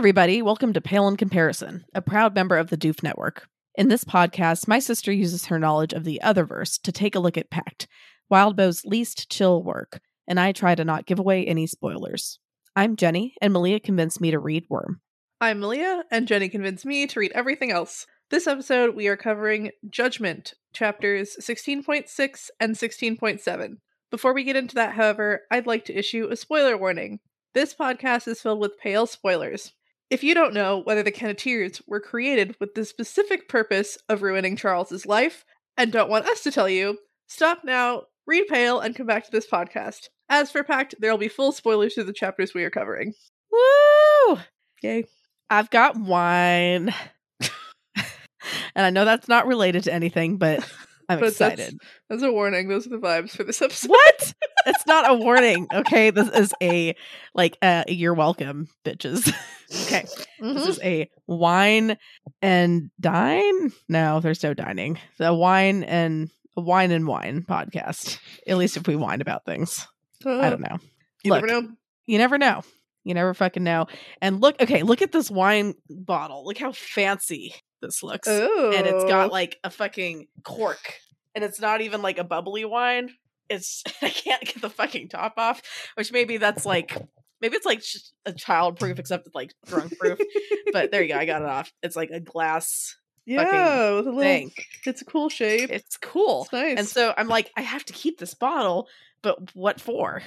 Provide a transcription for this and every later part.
Everybody, welcome to Pale in Comparison, a proud member of the Doof Network. In this podcast, my sister uses her knowledge of the Otherverse to take a look at Pact, Wildbow's least chill work, and I try to not give away any spoilers. I'm Jenny, and Malia convinced me to read Worm. I'm Malia, and Jenny convinced me to read everything else. This episode, we are covering Judgment, chapters 16.6 and 16.7. Before we get into that, however, I'd like to issue a spoiler warning. This podcast is filled with pale spoilers. If you don't know whether the Kenneteers were created with the specific purpose of ruining Charles's life and don't want us to tell you, stop now, read Pale, and come back to this podcast. As for Pact, there will be full spoilers to the chapters we are covering. Woo! Yay. I've got wine. and I know that's not related to anything, but I'm But that's- excited. That's a warning. Those are the vibes for this episode. What? it's not a warning, okay? This is a like uh you're welcome, bitches. okay. Mhm. This is a wine and dine. No, there's no dining. The wine and wine and wine podcast. At least if we whine about things. I Uh, don't know. You Look, never know. You never know. You never fucking know. And look, okay, look at this wine bottle. Look how fancy this looks. Oh. And it's got like a fucking cork. And it's not even like a bubbly wine. It's I can't get the fucking top off, which maybe that's like maybe it's like a child proof except it's like drunk proof. but there you go, I got it off. It's like a glass yeah, with a little. thing. It's a cool shape. It's cool. It's nice. And so I'm like, I have to keep this bottle, but what for?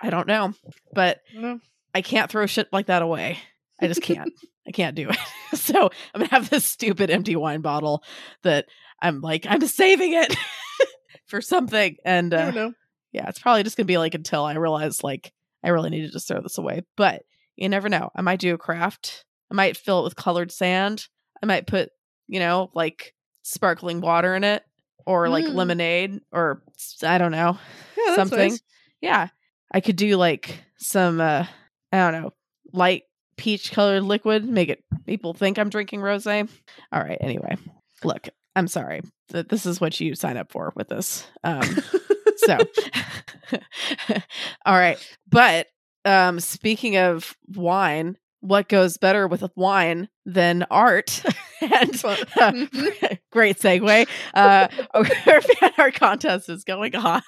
I don't know. But No. I can't throw shit like that away. I just can't. I can't do it. So I'm gonna have this stupid empty wine bottle that I'm like, I'm saving it for something. And uh, know. yeah, it's probably just gonna be like until I realize like I really need to just throw this away. But you never know. I might do a craft. I might fill it with colored sand. I might put, you know, like sparkling water in it or like Mm. lemonade or I don't know Yeah, something. nice. Yeah. I could do like some uh I don't know, light peach colored liquid, make it people think I'm drinking rosé. All right, anyway. Look, I'm sorry. Th- This is what you sign up for with this. Um so All right. But um speaking of wine, what goes better with wine than art? and uh, great segue. Uh, our fan art contest is going on.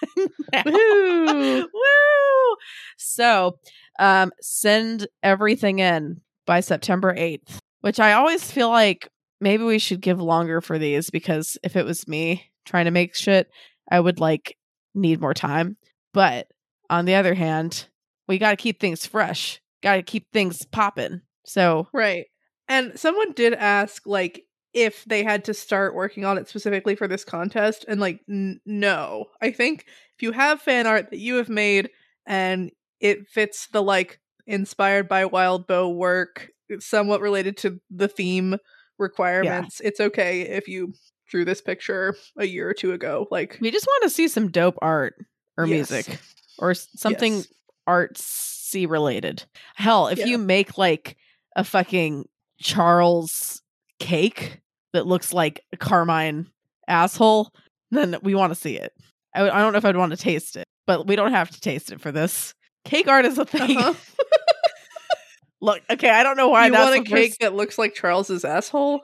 Woohoo. Woo! So, um, send everything in by September 8th, which I always feel like maybe we should give longer for these because if it was me trying to make shit, I would like need more time. But on the other hand, we got to keep things fresh, got to keep things popping. So, Right. And someone did ask, like, if they had to start working on it specifically for this contest. And, like, n- no. I think if you have fan art that you have made and it fits the, like, inspired by Wildbow work, somewhat related to the theme requirements, it's okay if you drew this picture a year or two ago. Like, we just want to see some dope art or Yes. music or something Yes. artsy related. Hell, if Yeah. you make like a fucking Charles cake that looks like a Carmine asshole, then we want to see it. I, I don't know if I'd want to taste it, but we don't have to taste it for this. Cake art is a thing. uh-huh. Look, okay, I don't know why you that's want a cake that looks like Charles's asshole?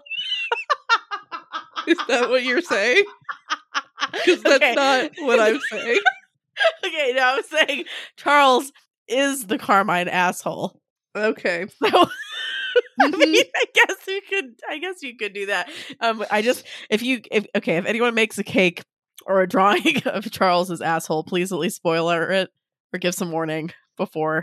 Is that what you're saying? Because that's Okay. not what I'm saying. okay, now I'm saying Charles is the Carmine asshole. Okay. So I Mhm. mean, I guess you could. I guess you could do that. Um, I just if you if okay, if anyone makes a cake or a drawing of Charles's asshole, please at least spoiler it or give some warning before.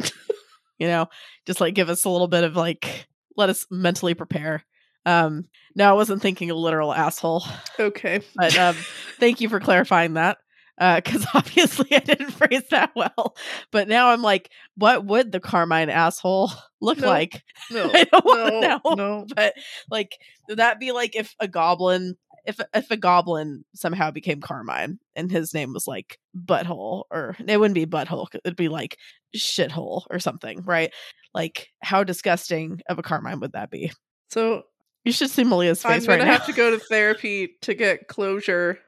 you know, just like give us a little bit of like let us mentally prepare. Um, no, I wasn't thinking a literal asshole, Okay. but um, thank you for clarifying that. Uh, Because obviously I didn't phrase that well, but now I'm like, what would the Carmine asshole look No. like? No. I don't No. know No. but like would that be like if a goblin if if a goblin somehow became carmine and his name was like butthole or it wouldn't be butthole it'd be like shithole or something right like how disgusting of a carmine would that be So you should see malia's face I'm right gonna now have to go to therapy to get closure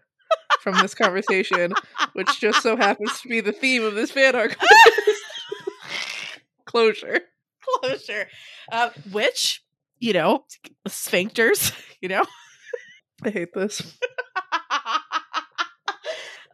from this conversation, which just so happens to be the theme of this fan art. closure. closure. Uh, which, you know, sphincters, you know. I hate this.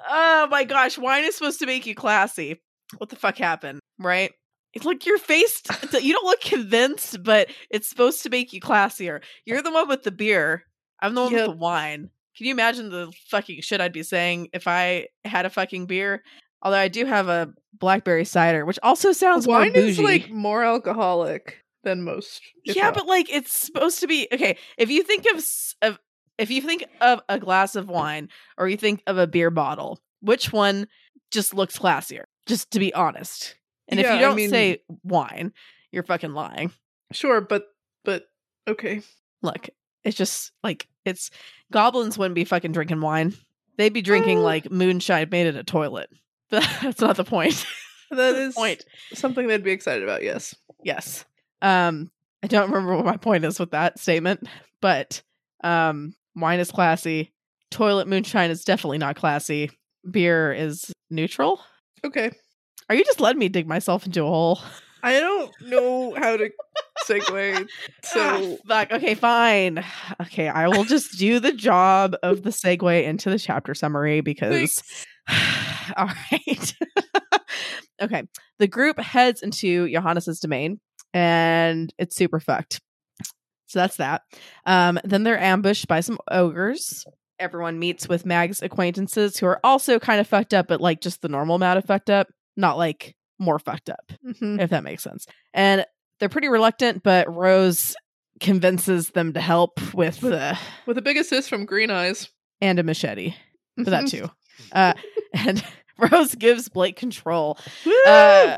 oh my gosh, wine is supposed to make you classy. What the fuck happened, right? It's like your face, you don't look convinced, but it's supposed to make you classier. You're the one with the beer. I'm the one Yep. with the wine. Can you imagine the fucking shit I'd be saying if I had a fucking beer? Although I do have a blackberry cider, which also sounds more Wine is like more alcoholic than most. yeah, not- but like it's supposed to be okay. If you think of of if you think of a glass of wine or you think of a beer bottle, which one just looks classier? Just to be honest. And if you don't mean- say wine, you're fucking lying. sure, but but okay. Look, it's just like it's goblins wouldn't be fucking drinking wine. They'd be drinking Uh. like moonshine made in a toilet. That's not the point. That is point. something they'd be excited about. Yes. Yes. Um, I don't remember what my point is with that statement, but um, wine is classy. Toilet moonshine is definitely not classy. Beer is neutral. Okay. Are you just letting me dig myself into a hole? I don't know how to segue. So Ah, fuck. Okay, fine. Okay, I will just do the job of the segue into the chapter summary because. All right. okay. The group heads into Johannes's domain and it's super fucked. So that's that. Um, then they're ambushed by some ogres. Everyone meets with Mag's acquaintances who are also kind of fucked up, but like just the normal amount of fucked up, not like more fucked up, Mhm. if that makes sense. And they're pretty reluctant, but Rose convinces them to help with uh, with a big assist from Green Eyes. and a machete for that too. Uh, and Rose gives Blake control. Woo! Uh!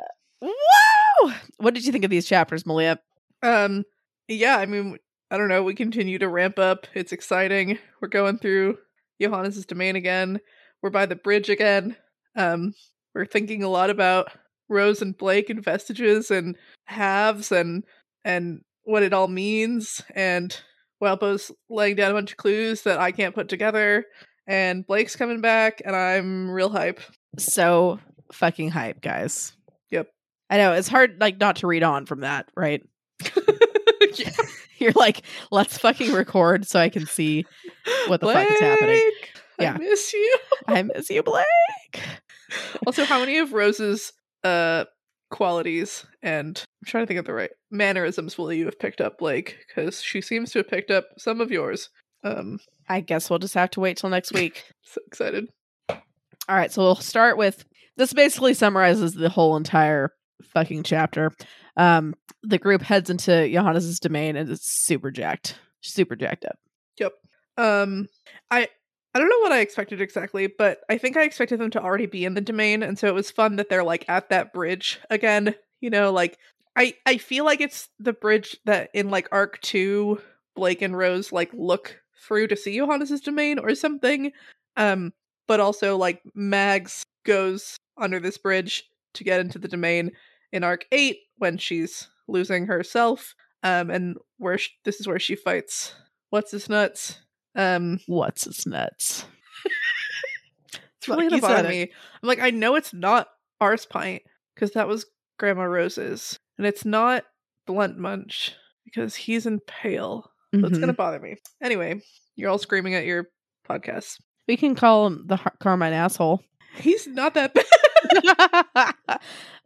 What did you think of these chapters, Malia? Um, yeah, I mean, I don't know. We continue to ramp up. It's exciting. We're going through Johannes's domain again. We're by the bridge again. Um, we're thinking a lot about Rose and Blake and vestiges and halves and and what it all means. And Wildbow's laying down a bunch of clues that I can't put together. And Blake's coming back, and I'm real hype. So fucking hype, guys. Yep. I know it's hard, like, not to read on from that, right? Yeah. You're like, let's fucking record so I can see what the fuck is happening. Yeah. I miss you. I miss you, Blake. also, how many of Rose's uh qualities and I'm trying to think of the right mannerisms will you have picked up, Blake? Because she seems to have picked up some of yours. Um, I guess we'll just have to wait till next week. so excited. All right, so we'll start with this basically summarizes the whole entire fucking chapter. Um the group heads into Johannes's domain and it's super jacked. Super jacked up. Yep. Um, I I don't know what I expected exactly, but I think I expected them to already be in the domain, and so it was fun that they're like at that bridge again. You know, like I I feel like it's the bridge that in like arc two, Blake and Rose like look through to see Johannes's domain or something. Um, but also like Mags goes under this bridge to get into the domain in arc eight when she's losing herself. Um, and where sh- this is where she fights what's his nuts. Um, What's its nuts? it's really Fuck, gonna you bother said it. me. I'm like, I know it's not Arse Pint because that was Grandma Rose's, and it's not Blunt Munch because he's in Pale. So it's Mhm. gonna bother me. Anyway, you're all screaming at your podcast. We can call him the Har- Carmine asshole. He's not that bad.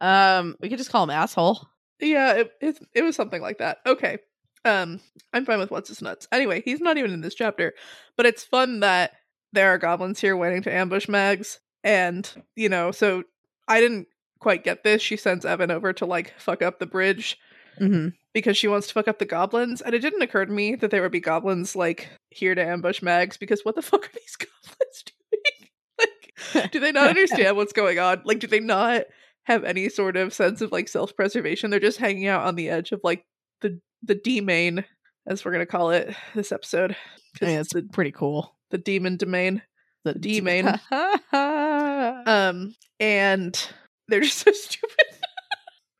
um, we could just call him asshole. yeah, it, it it was something like that. Okay. Um, I'm fine with what's his nuts. Anyway, he's not even in this chapter, but it's fun that there are goblins here waiting to ambush Mags, and you know, so I didn't quite get this. She sends Evan over to like fuck up the bridge hmm because she wants to fuck up the goblins, and it didn't occur to me that there would be goblins like here to ambush Mags because what the fuck are these goblins doing? like, do they not understand what's going on? Like, do they not have any sort of sense of like self preservation? They're just hanging out on the edge of like the the D main, as we're gonna call it this episode. I mean, it's the, pretty cool. the demon domain. The D main. Um, and they're just so stupid.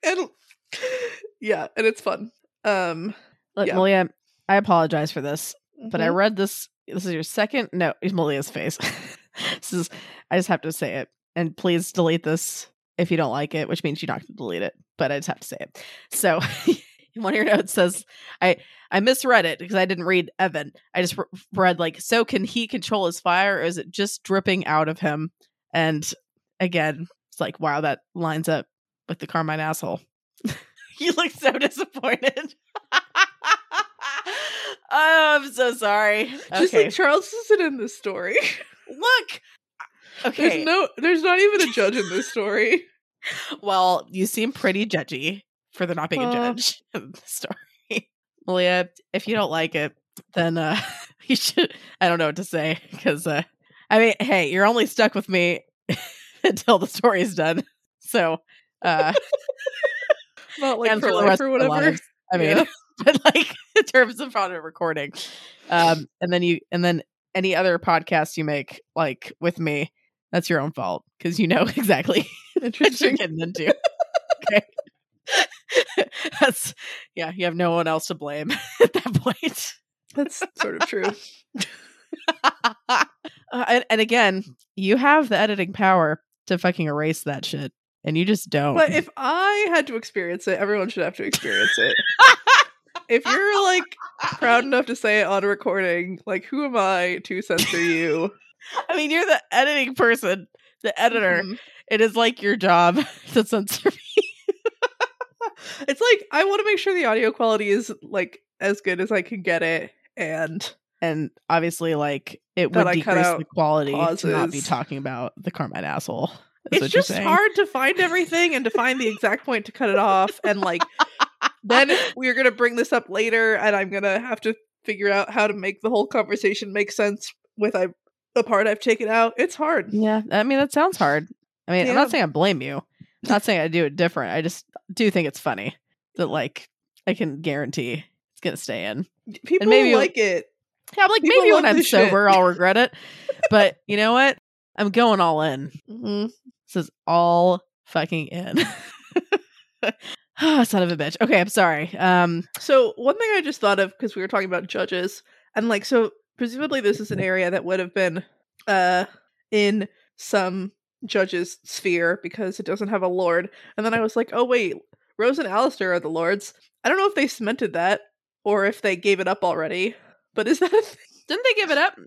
and yeah, and it's fun. Um, Look, yeah. Malia, I apologize for this, but I mhm. read this. This is your second. No, it's Malia's face. this is. I just have to say it, and please delete this if you don't like it, which means you don't have to delete it, but I just have to say it. So one of your notes says, I I misread it because I didn't read Evan. I just re- read like, so can he control his fire, or is it just dripping out of him? And again, it's like, wow, that lines up with the Carmine asshole. you look so disappointed. oh, I'm so sorry. Just Okay, like Charles isn't in this story. look. Okay, There's no there's not even a judge in this story. well, you seem pretty judgy for there not being a Uh. judge in the story. Leah, if you don't like it, then uh you should I don't know what to say because uh I mean, hey, you're only stuck with me until the story's done. So uh Not like for the life or whatever. lives. I mean, Yeah. but like in terms of on a recording. Um and then you and then any other podcast you make like with me, that's your own fault because you know exactly what you're getting into. okay. That's yeah, you have no one else to blame at that point. That's sort of true. uh, and, and again, you have the editing power to fucking erase that shit, and you just don't. But if I had to experience it, everyone should have to experience it. if you're like proud enough to say it on a recording, like who am I to censor you? I mean, you're the editing person, the editor. Mhm. It is like your job to censor. It's like I want to make sure the audio quality is like as good as I can get it, and And obviously, like it would decrease the quality to not be talking about the Carmine asshole. it's just hard to find everything and to find the exact point to cut it off, and like then we're gonna bring this up later, and I'm gonna have to figure out how to make the whole conversation make sense with I the part I've taken out. It's hard. Yeah, I mean that sounds hard. I mean, I'm not saying I blame you. I'm not saying I do it different. I just do think it's funny that like I can guarantee it's gonna stay in. People maybe- like it. Yeah, I'm like People maybe when I'm this shit. sober I'll regret it. But you know what? I'm going all in. Mm-hmm. This is all fucking in. Ah, Son of a bitch. Okay, I'm sorry. Um So one thing I just thought of because we were talking about judges and like so presumably this is an area that would have been uh in some judges sphere because it doesn't have a lord. And then I was like, oh wait, Rose and Alistair are the lords. I don't know if they cemented that or if they gave it up already. But is that a thing? didn't they give it up?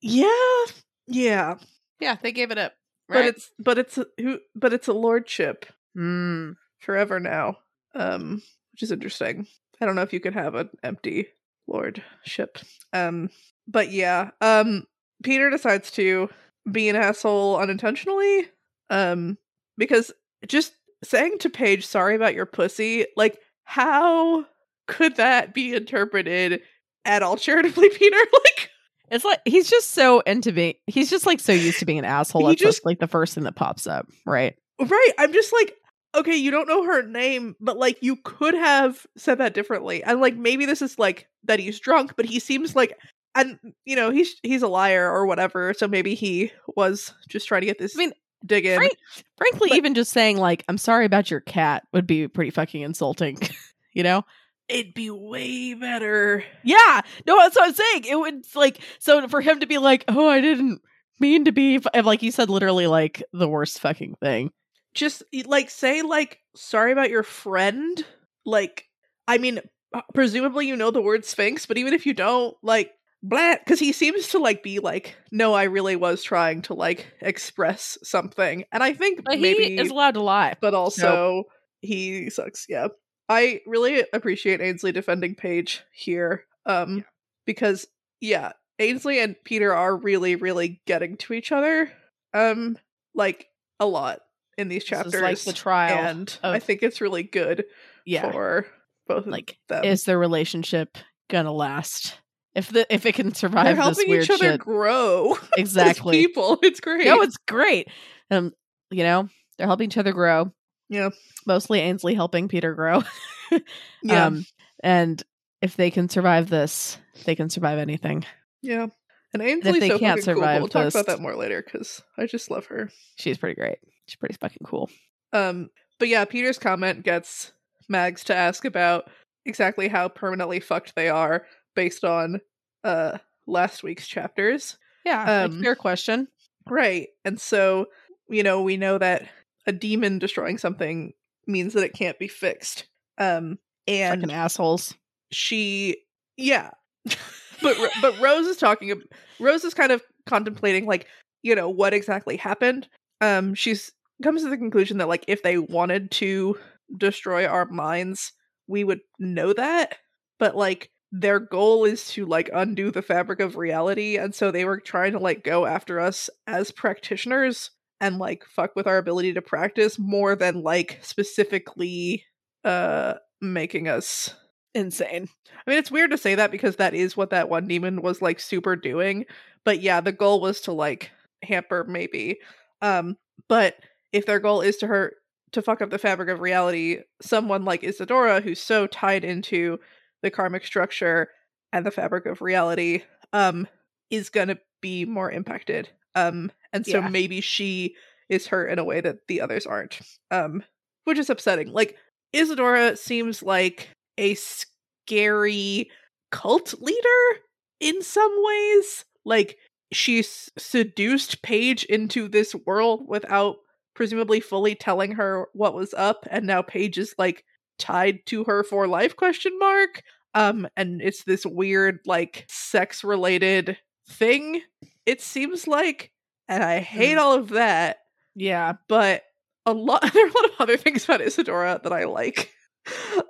Yeah. Yeah. Yeah, they gave it up. But it's but it's a, who but it's a lordship mm, forever now. Um which is interesting. I don't know if you could have an empty lordship. Um but yeah, um Peter decides to be an asshole unintentionally. Um because just saying to Paige sorry about your pussy, like how could that be interpreted at all charitably, Peter? Like It's like he's just so into being he's just like so used to being an asshole. That's just like the first thing that pops up, right? Right. I'm just like, okay, you don't know her name, but like you could have said that differently. And like maybe this is like that he's drunk, but he seems like and you know, he's he's a liar or whatever, so maybe he was just trying to get this I mean, dig in. Frank- Frankly, But- even just saying like "I'm sorry about your cat" would be pretty fucking insulting. you know? It'd be way better. Yeah. No, that's what I'm saying. It would like so for him to be like, "Oh, I didn't mean to be," like you said, literally like the worst fucking thing. Just like say like sorry about your friend. Like I mean, uh, presumably you know the word sphinx, but even if you don't, like blah because he seems to like be like no i really was trying to like express something and i think But maybe he is allowed to lie. but also he sucks. Yeah, I really appreciate Ainsley defending Paige here, um, because yeah, Ainsley and Peter are really, really getting to each other, um, like a lot in these This chapters. is like the trial. and I think it's really good yeah. for both of Like, them. is their relationship gonna last? If the if it can survive They're helping each other shit, grow. as exactly. people. It's great. No, it's great. Um, you know, they're helping each other grow. Yeah. Mostly Ainsley helping Peter grow. yeah, Um, and if they can survive this, they can survive anything. yeah. And Ainsley's they so can't fucking cool. We'll talk this- about that more later because I just love her. She's pretty great. She's pretty fucking cool. Um, but yeah, Peter's comment gets Mags to ask about exactly how permanently fucked they are based on uh last week's chapters. Yeah, Um, fair question. Right. And so you know, we know that a demon destroying something means that it can't be fixed. Um and Fucking assholes. she yeah but but rose is talking rose is kind of contemplating like you know what exactly happened um she's comes to the conclusion that like if they wanted to destroy our minds we would know that but like their goal is to like undo the fabric of reality and so they were trying to like go after us as practitioners and like fuck with our ability to practice more than like specifically uh making us Insane. I mean, it's weird to say that because that is what that one demon was like super doing. But yeah, the goal was to like hamper maybe. Um, but if their goal is to hurt to fuck up the fabric of reality, someone like Isadora, who's so tied into the karmic structure and the fabric of reality, um, is gonna be more impacted. Um, and so Yeah. maybe she is hurt in a way that the others aren't. Um, which is upsetting. Like Isadora seems like a scary cult leader in some ways. Like she's seduced Paige into this world without presumably fully telling her what was up, and now Paige is like tied to her for life question mark. Um, and it's this weird, like, sex related thing, it seems like. And I hate Mm. all of that Yeah. but a lot there are a lot of other things about Isadora that I like.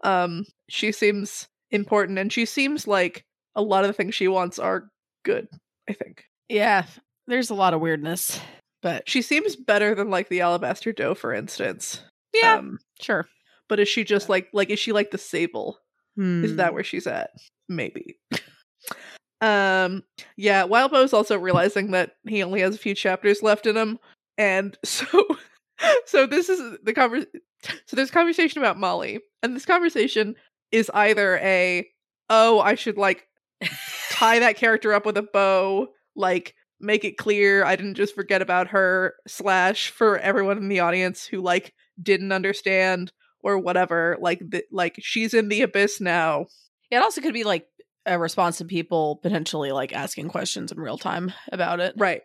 Um she seems important and she seems like a lot of the things she wants are good, I think. Yeah. There's a lot of weirdness. But She seems better than like the Alabaster Doe, for instance. yeah, Um, sure. but is she just like like is she like the Sable? Is Hmm. that where she's at? Maybe. um yeah, Wildbow is also realizing that he only has a few chapters left in him. And so so this is the conver- so there's a conversation about Molly. And this conversation is either a oh, I should like tie that character up with a bow, like make it clear I didn't just forget about her, slash for everyone in the audience who like didn't understand or whatever, like the, like she's in the abyss now. Yeah, it also could be like a response to people potentially like asking questions in real time about it. Right.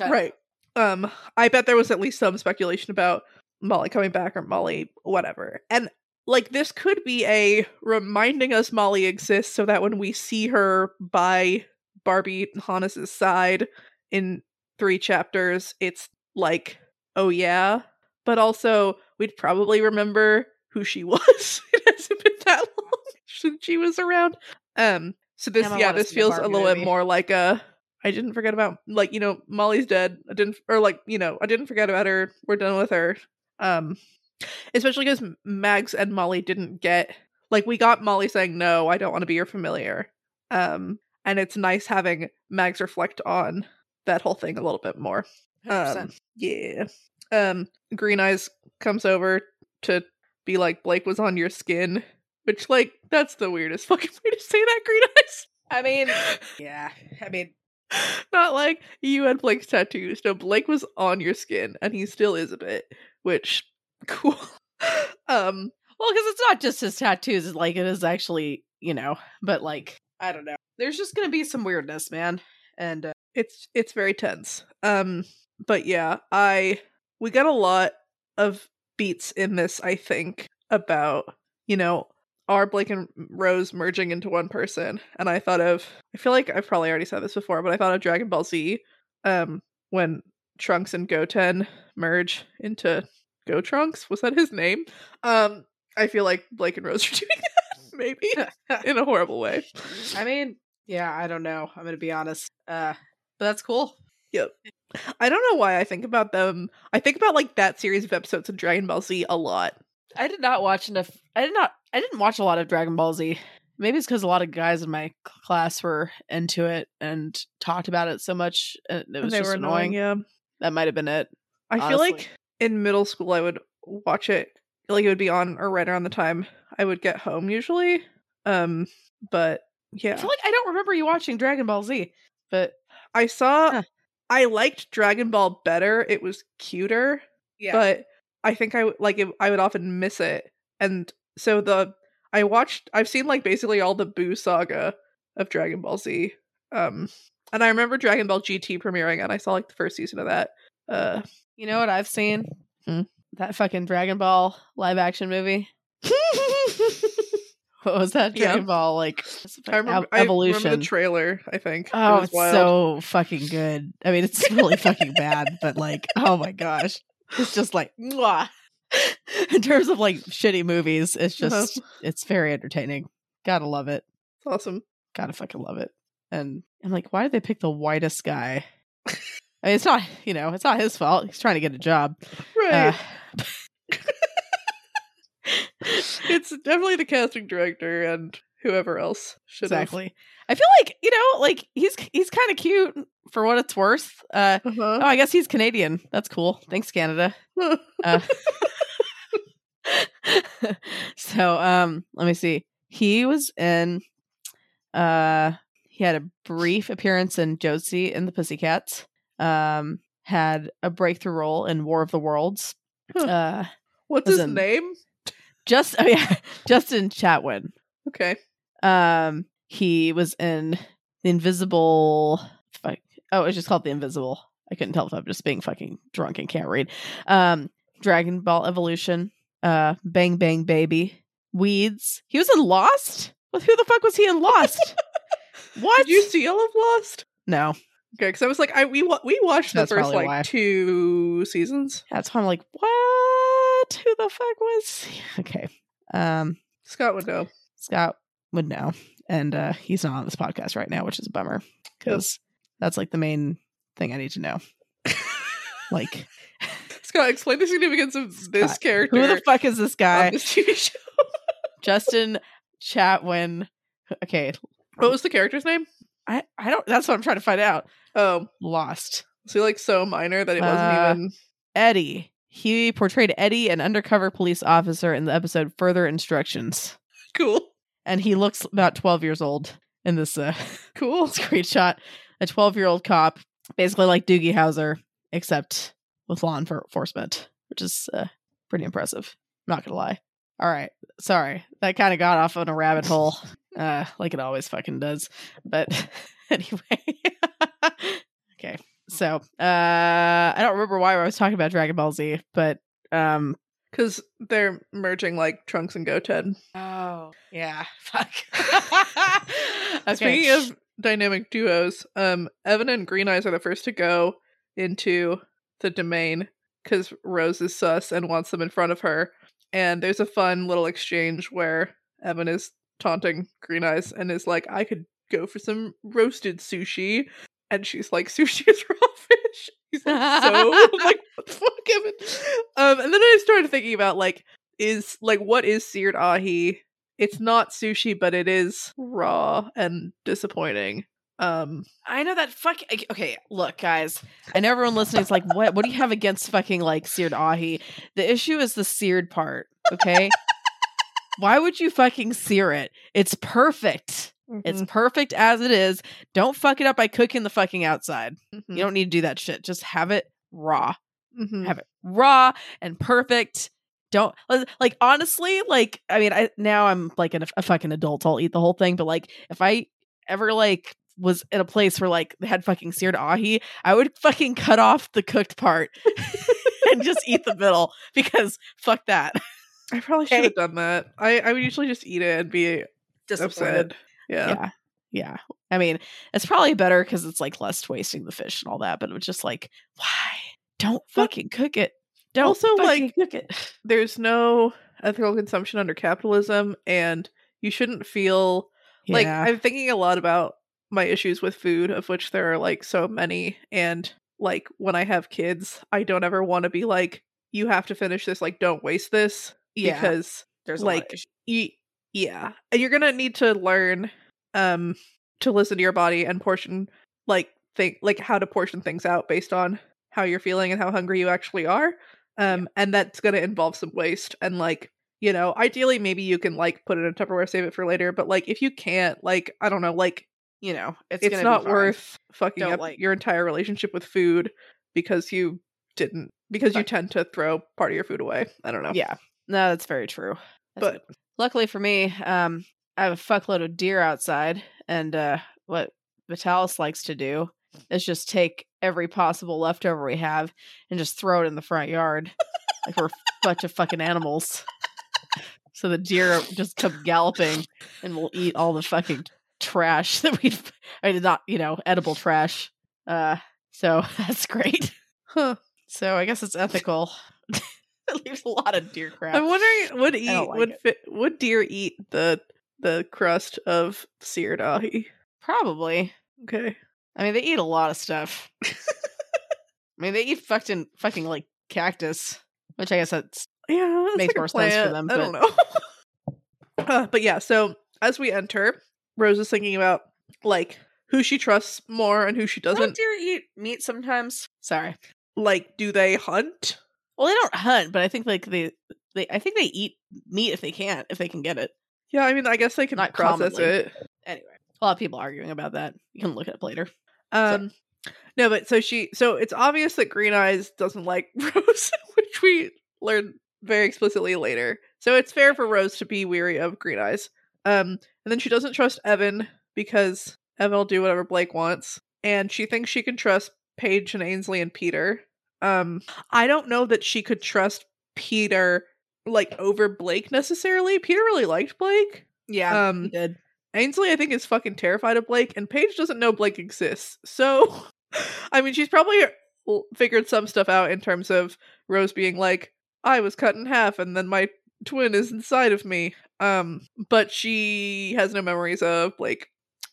I- Right. Um I bet there was at least some speculation about Molly coming back or Molly whatever. And like this could be a reminding us Molly exists so that when we see her by Barbie Hannes's side in three chapters, it's like, oh yeah. But also we'd probably remember who she was. it hasn't been that long since she was around. Um so this Damn, yeah, this feels a little bit more like a I didn't forget about like you know Molly's dead. I didn't or like you know I didn't forget about her. We're done with her. Um, especially because Mags and Molly didn't get like we got Molly saying no, I don't want to be your familiar. Um, and it's nice having Mags reflect on that whole thing a little bit more. 100%. Um, yeah. Um, Green Eyes comes over to be like Blake was on your skin, which like that's the weirdest fucking way to say that. Green Eyes. I mean, yeah. I mean, Not like you had Blake's tattoos. No, Blake was on your skin, and he still is a bit. Which cool. um, well, because it's not just his tattoos, like it is actually, you know, but like, I don't know. There's just gonna be some weirdness, man. And uh, it's it's very tense. Um, but yeah, I we got a lot of beats in this. I think about you know are Blake and Rose merging into one person, and I thought of I feel like I've probably already said this before, but I thought of Dragon Ball Z. Um, when Trunks and Goten merge into Go Trunks, was that his name? Um, I feel like Blake and Rose are doing that, maybe in a horrible way. I mean, yeah, I don't know. I'm gonna be honest. Uh, but that's cool. I don't know why I think about them. I think about like that series of episodes of Dragon Ball Z a lot. I did not watch enough. I did not. I didn't watch a lot of Dragon Ball Z. Maybe it's because a lot of guys in my class were into it and talked about it so much, and it was and they just were annoying. annoying. Yeah, That might have been it. I feel like in middle school I would watch it like it would be on or right around the time I would get home usually. Um, but I yeah, feel like I don't remember you watching Dragon Ball Z, but I saw. Huh. I liked Dragon Ball better. It was cuter. yeah, but I think I would like it, I would often miss it, and so the I watched I've seen like basically all the Buu saga of Dragon Ball Z, um, and I remember Dragon Ball GT premiering, and I saw like the first season of that. Uh, You know what I've seen? Hmm. That fucking Dragon Ball live action movie. What was that? Yeah. Dragon Ball like I remember, ev- I evolution. remember the trailer. I think. It oh, was it's wild. so fucking good. I mean, it's really fucking bad, but like, oh my gosh, it's just like, mwah. in terms of like shitty movies, it's Uh-huh. just it's very entertaining. Gotta love it. It's awesome. Gotta fucking love it. And I'm like, why did they pick the whitest guy? I mean, it's not, you know, it's not his fault. He's trying to get a job. Right. Uh, it's definitely the casting director and whoever else should have. exactly. I feel like you know, like he's he's kind of cute for what it's worth. Uh, oh, Uh-huh. I guess he's Canadian. That's cool. Thanks, Canada. Uh, so, um, let me see. He was in. Uh, he had a brief appearance in Josie and the Pussycats. Um, had a breakthrough role in War of the Worlds. Huh. Uh, What's his in- name? Just oh yeah, Justin Chatwin. Okay. Um, he was in the Invisible. Fuck. Oh, it's just called the Invisible. I couldn't tell if I'm just being fucking drunk and can't read. Um, Dragon Ball Evolution. Uh, Bang Bang Baby. Weeds. He was in Lost. Well, who the fuck was he in Lost? what? Did you see all of Lost? no, Okay, because I was like, I we we watched the That's first like why. two seasons. that's why I'm like, what? Who the fuck was? he? Okay. Um, Scott would know. Scott would know, and uh, he's not on this podcast right now, which is a bummer because that's like the main thing I need to know. like, Scott, explain the significance of this character who the fuck is this guy? this TV show. Justin Chatwin. Okay, What was the character's name? I I don't. That's what I'm trying to find out. Oh, Lost So like so minor that it wasn't Uh, even? Eddie. He portrayed Eddie, an undercover police officer, in the episode "Further Instructions," Cool, and he looks about 12 years old in this uh, cool. screenshot. A 12 year old cop, basically like Doogie Howser, except with law enforcement, which is uh, pretty impressive. not gonna lie. All right, sorry, that kind of got off on a rabbit hole, uh, like it always fucking does. But anyway, okay. So uh, I don't remember why I was talking about Dragon Ball Z, but um, Because they're merging like Trunks and Goten. oh yeah, fuck. okay. Speaking of dynamic duos, um, Evan and Green Eyes are the first to go into the domain because Rose is sus and wants them in front of her. And there's a fun little exchange where Evan is taunting Green Eyes and is like, I could go for some roasted sushi. And she's like, sushi is raw fish. He's like, so I'm like, what the fuck, Evan? Um, and then I started thinking about like, is like what is seared ahi? It's not sushi, but it is raw and disappointing. Um, I know that fuck. Okay, look, guys. I know everyone listening is like, "What? What do you have against fucking like seared ahi?" The issue is the seared part. Okay, why would you fucking sear it? It's perfect. It's mhm, perfect as it is. Don't fuck it up by cooking the fucking outside. mhm, You don't need to do that shit. Just have it raw. mhm. Have it raw and perfect. Don't like honestly. Like I mean, I now I'm like an, a fucking adult. I'll eat the whole thing. But like, if I ever like was in a place where like they had fucking seared ahi, I would fucking cut off the cooked part and just eat the middle because fuck that. I probably should have done that. I I would usually just eat it and be Disappointed. upset. Yeah. Yeah. Yeah. I mean, it's probably better because it's like less wasting the fish and all that, but it was just like, why? Don't fucking cook it. Don't Also, fucking like, cook it. There's no ethical consumption under capitalism, and you shouldn't feel like I'm thinking a lot about my issues with food, of which there are like so many, and like when I have kids, I don't ever want to be like, you have to finish this, like don't waste this, yeah. because There's a lot of like issues. Yeah, And you're gonna need to learn um to listen to your body and portion like think like how to portion things out based on how you're feeling and how hungry you actually are. Um and that's gonna involve some waste and like you know, ideally maybe you can like put it in a Tupperware, save it for later, but like if you can't, like I don't know, like you know, it's, it's, not worth fucking Don't, up like- your entire relationship with food because you didn't because you tend to throw part of your food away. I don't know. Yeah, no, that's very true. That's But- good. Luckily for me, um, I have a fuckload of deer outside, and uh, what Vitalis likes to do is just take every possible leftover we have and just throw it in the front yard like we're a bunch of fucking animals. So the deer just come galloping and we'll eat all the fucking trash that we've I did not, you know, edible trash. Uh so that's great. Huh. So I guess it's ethical. it leaves a lot of deer crap. I'm wondering would eat like would it. fit, would deer eat the the crust of seared ahi? Probably. Okay. I mean, they eat a lot of stuff. I mean, they eat fucking fucking like cactus, which I guess that's Yeah, that's Makes like more sense for them, I don't know. Uh, but yeah, so as we enter, Rose is thinking about like who she trusts more and who she don't doesn't. deer eat meat sometimes. Sorry. Like, do they hunt? Well, they don't hunt, but I think like they they I think they eat meat if they can if they can get it. Yeah, I mean, I guess they can Not process commonly. it. Anyway, a lot of people arguing about that. You can look it up later. Um, no, but so she, so it's obvious that Green Eyes doesn't like Rose, which we learn very explicitly later. So it's fair for Rose to be weary of Green Eyes. Um, and then she doesn't trust Evan because Evan will do whatever Blake wants, and she thinks she can trust Paige and Ainsley and Peter. Um, I don't know that she could trust Peter like over Blake necessarily. Peter really liked Blake. Yeah, Um, did. Ainsley, I think, is fucking terrified of Blake, and Paige doesn't know Blake exists. So, I mean, she's probably figured some stuff out in terms of Rose being like, I was cut in half, and then my twin is inside of me. Um, but she has no memories of Blake.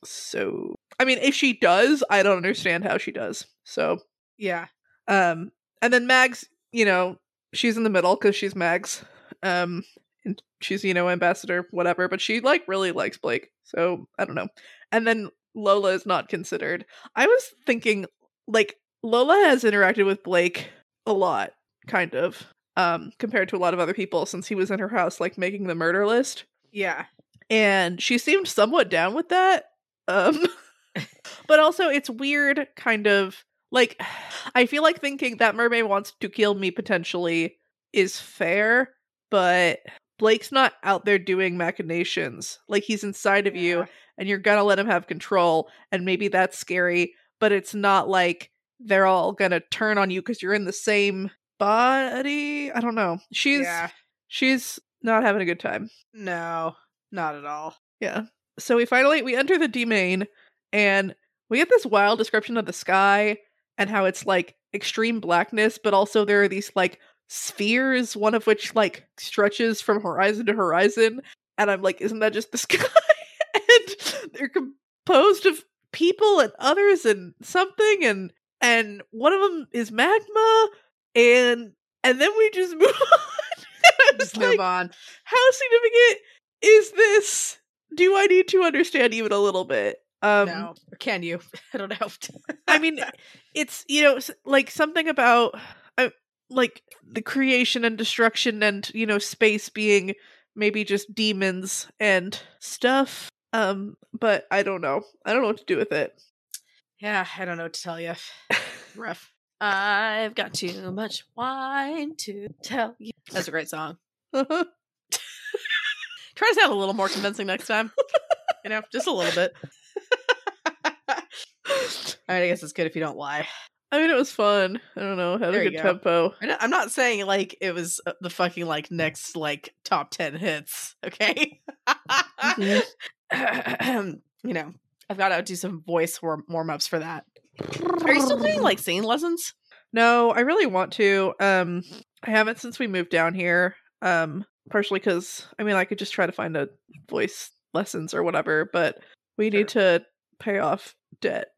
So, I mean, if she does, I don't understand how she does. So, Yeah. Um, and then Mags, you know, she's in the middle because she's Mags. Um, and she's, you know, ambassador, whatever, but she like really likes Blake. So I don't know. And then Lola is not considered. I was thinking like Lola has interacted with Blake a lot, kind of, um, compared to a lot of other people since he was in her house, like making the murder list Yeah. and she seemed somewhat down with that um but also it's weird kind of like i feel like thinking that mermaid wants to kill me potentially is fair but blake's not out there doing machinations like he's inside of you and you're gonna let him have control and maybe that's scary but it's not like they're all gonna turn on you because you're in the same body i don't know she's yeah. she's not having a good time No, not at all. yeah. So we finally we enter the D main and we get this wild description of the sky and how it's like extreme blackness, but also there are these like spheres, one of which like stretches from horizon to horizon. And I'm like, isn't that just the sky? and they're composed of people and others and something and and one of them is magma and and then we just move on. Just move like, on. how significant is this? Do I need to understand even a little bit? Um, no, can you? I don't know. I mean, it's you know like something about uh, like the creation and destruction and you know space being maybe just demons and stuff. Um, but I don't know. I don't know what to do with it. yeah, I don't know what to tell you. Rough. I've got too much wine to tell you. That's a great song. Try to sound a little more convincing next time. you know, just a little bit. All right, I guess it's good if you don't lie. I mean, it was fun. I don't know. Had There a good go. tempo. I I'm not saying like it was uh, the fucking like next like top 10 hits, okay? Mhm. you know, I've got to do some voice warm ups for that. Are you still doing like singing lessons? No, I really want to. Um, I haven't since we moved down here. Um, partially because I mean I could just try to find a voice lessons or whatever, but we need to pay off debt.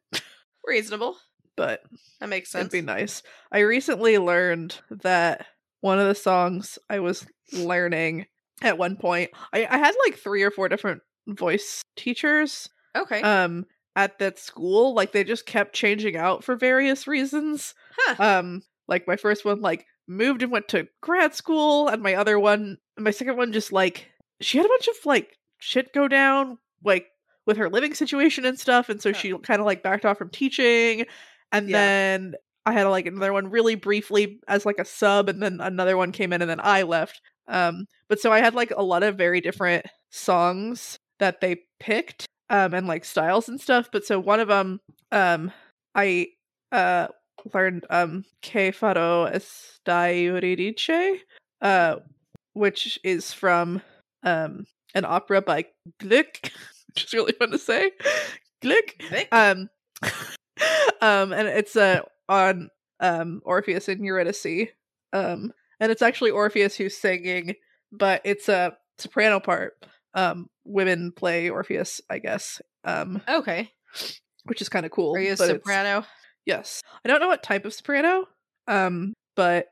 Reasonable. But That makes sense. it'd be nice. I recently learned that one of the songs I was learning at one point, I, I had like three or four different voice teachers Okay. um at that school. Like they just kept changing out for various reasons. huh. um like my first one like moved and went to grad school and my other one my second one just like she had a bunch of like shit go down like with her living situation and stuff and so Huh. she kind of like backed off from teaching and Yeah. then i had like another one really briefly as like a sub and then another one came in and then i left um but so i had like a lot of very different songs that they picked um and like styles and stuff but so one of them um I uh learned um Che farò Estai Euridice, uh which is from um an opera by Gluck, which is really fun to say. Gluck. Vic? Um um and it's uh on um Orpheus and Eurydice. Um and it's actually Orpheus who's singing, but it's a soprano part. Um women play Orpheus, I guess. Um okay. which is kind of cool. Are you a soprano? Yes. I don't know what type of soprano, um, but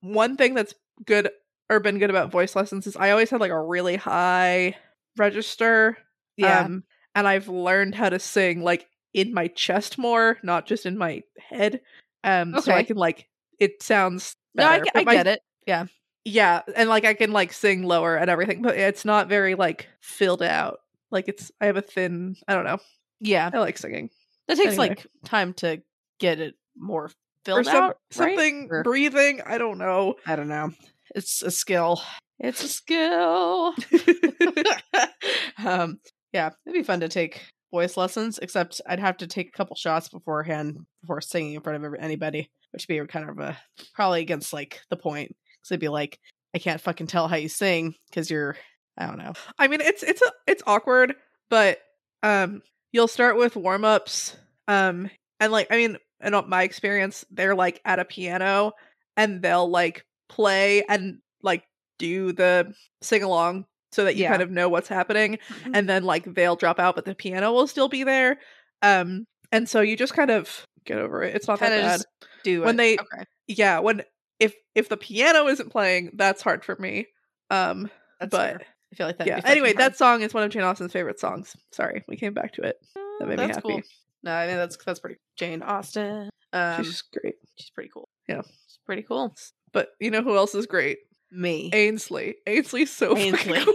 one thing that's good or been good about voice lessons is I always had like a really high register. Um, and I've learned how to sing like in my chest more, not just in my head. Um, so I can like it sounds no, I, better, ge- but I my- get it. Yeah, yeah, and like I can like sing lower and everything, but it's not very like filled out. Like it's I have a thin. I don't know. Yeah. I like singing. That takes Anyway. like time to get it more Or filled some, out. something breathing. I don't know. I don't know. It's a skill. It's a skill. um, yeah, it'd be fun to take voice lessons, except I'd have to take a couple shots beforehand before singing in front of anybody, which would be kind of a probably against like the point. Because it'd be like, I can't fucking tell how you sing because you're, I don't know. I mean, it's it's a, it's awkward, but um, you'll start with warm ups, um, and like I mean, in my experience, they're like at a piano, and they'll like play and like do the sing along so that you Yeah. kind of know what's happening, and then like they'll drop out, but the piano will still be there, um, and so you just kind of get over it. It's not that Kind of bad. do When it. they- okay, Yeah, when if if the piano isn't playing, that's hard for me. Um, that's but fair. I feel like that. yeah. Anyway, that song is one of Jane Austen's favorite songs. Sorry, we came back to it. that made me happy. cool. No, I mean that's that's pretty. Jane Austen. Um, She's great. she's pretty cool. Yeah. she's pretty cool. But you know who else is great? Me. Ainsley. Ainsley's so Ainsley. cool.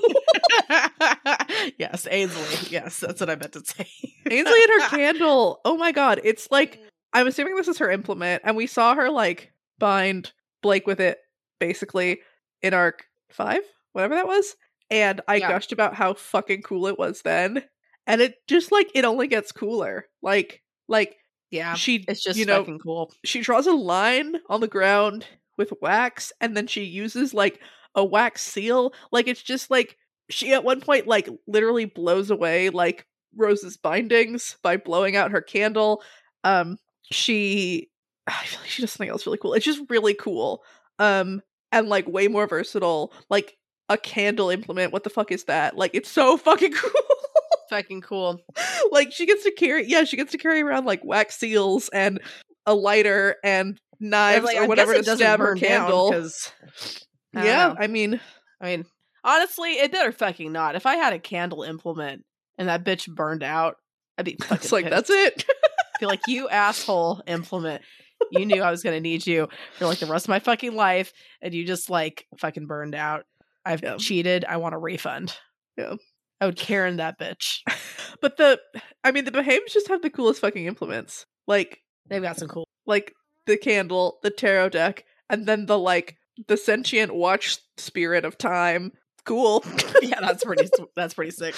yes, Ainsley. Yes, that's what I meant to say. Ainsley and her candle. Oh my god, it's like mm. I'm assuming this is her implement, and we saw her like bind Blake with it, basically in arc five, whatever that was. And I Yeah. gushed about how fucking cool it was then, and it just like it only gets cooler. Like, like Yeah, she, it's just you know, fucking cool. she draws a line on the ground with wax and then she uses like a wax seal like it's just like she at one point like literally blows away like rose's bindings by blowing out her candle. Um she i feel like she does something else really cool. It's just really cool. Um and like way more versatile. Like a candle implement what the fuck is that? Like it's so fucking cool. Fucking cool. like she gets to carry yeah she gets to carry around like wax seals and a lighter and knives Like, or whatever to stab her candle. down candle 'cause- I yeah know. i mean I mean, honestly, it better fucking not. If I had a candle implement and that bitch burned out, I'd be fucking it's like pissed. that's it Be like, you asshole implement. You knew I was gonna need you for like the rest of my fucking life, and you just like fucking burned out. I've Yeah. cheated. I want a refund. Yeah. I would Karen that bitch. but the i mean the Behaims just have the coolest fucking implements like They've got some cool. like the candle the tarot deck and then the like the sentient watch spirit of time cool Yeah, that's pretty. that's pretty sick.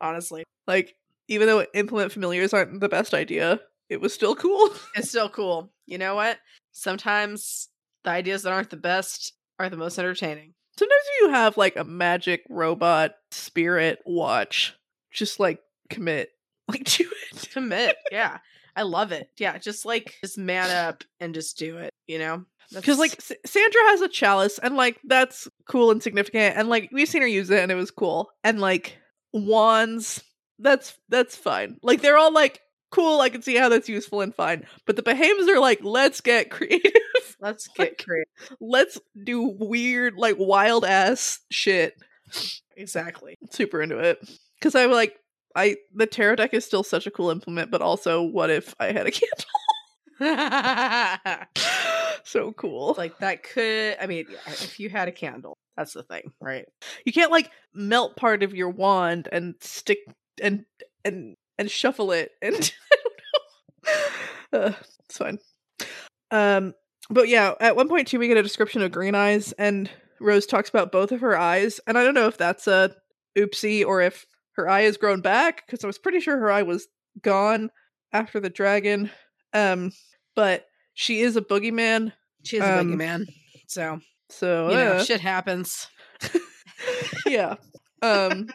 Honestly, like even though implement familiars aren't the best idea it was still cool it's still cool. You know what? Sometimes the ideas that aren't the best are the most entertaining. sometimes you have like a magic robot spirit watch just like commit like do it Commit. yeah. I love it. Yeah. Just like, just man up and just do it, you know? because like S- sandra has a chalice and like that's cool and significant and like we've seen her use it and it was cool and like wands that's that's fine like they're all like cool i can see how that's useful and fine but the Behaims are like let's get creative let's get creative. let's do weird like wild ass shit Exactly. super into it because i like i the tarot deck is still such a cool implement but also what if i had a candle so cool like, that could, I mean, if you had a candle, that's the thing, right? You can't like melt part of your wand and stick and and and shuffle it and I don't know. Uh, it's fine. Um but yeah, at one point too we get a description of green eyes and Rose talks about both of her eyes and I don't know if that's a oopsie or if her eye has grown back because I was pretty sure her eye was gone after the dragon Um, but she is a boogeyman, She is a a Um, boogeyman. So, so you know, uh, shit happens. yeah. Um,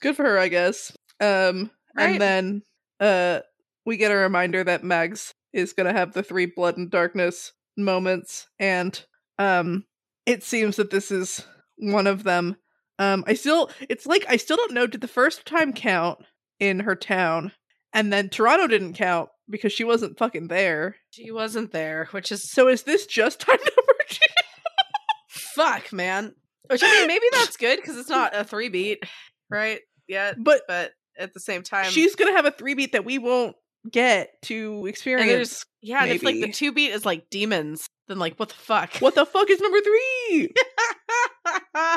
good for her, I guess. Um, Right. and then uh, we get a reminder that Mags is gonna have the three blood and darkness moments, and um, it seems that this is one of them. Um, I still, it's like I still don't know. Did the first time count in her town, and then Toronto didn't count because she wasn't fucking there. She wasn't there, which is So is this just time number two? fuck, man. Which I mean, maybe that's good because it's not a three beat, right? Yet, But but at the same time, she's gonna have a three beat that we won't get to experience. there's yeah, and if like the two beat is like demons, then like what the fuck? What the fuck is number three?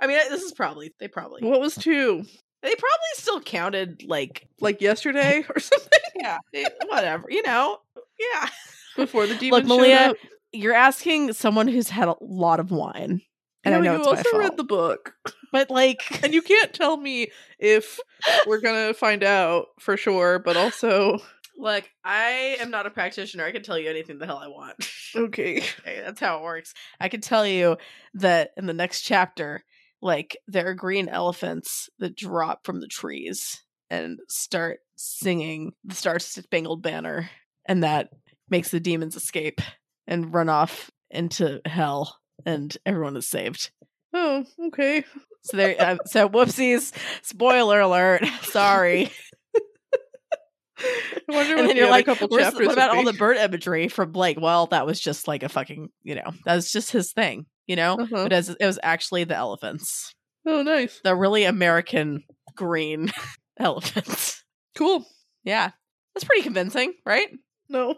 I mean, this is probably they probably what was two? they probably still counted like Like yesterday or something yeah, they- whatever, you know, yeah. before the demon showed Malia. You're asking someone who's had a lot of wine, and I know you it's my also fault, read the book, but like and you can't tell me if we're gonna find out for sure. But also, Look, I am not a practitioner. I can tell you anything the hell I want. okay, Okay, that's how it works. I can tell you that in the next chapter, like there are green elephants that drop from the trees and start singing the Star Spangled Banner, and that makes the demons escape and run off into hell, and everyone is saved. oh, okay. So there. Uh, so whoopsies. Spoiler alert. Sorry. I wonder and what then the you're like, couple chapters what about all the bird imagery from Blake? Well, that was just like a fucking, you know, that was just his thing, you know. Uh-huh. But as it was actually the elephants, Oh, nice, the really American green elephants. cool. Yeah, that's pretty convincing, right? No,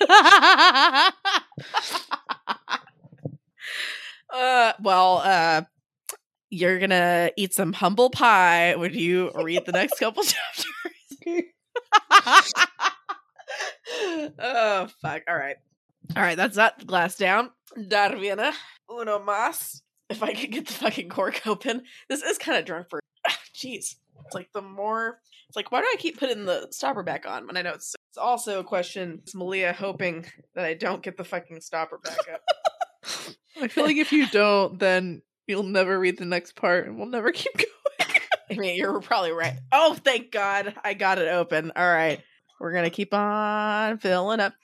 uh, well, uh, you're gonna eat some humble pie when you read the next couple chapters. oh fuck! All right, all right. That's that glass down. Darviana, uno mas. If I could get the fucking cork open, this is kind of drunk for. Jeez, it's like the more. It's like why do I keep putting the stopper back on when I know it's. It's also a question. Is Malia hoping that I don't get the fucking stopper back up? I feel like if you don't, then you'll never read the next part, and we'll never keep going. I mean, you're probably right. Oh, thank God, I got it open. All right, we're gonna keep on filling up.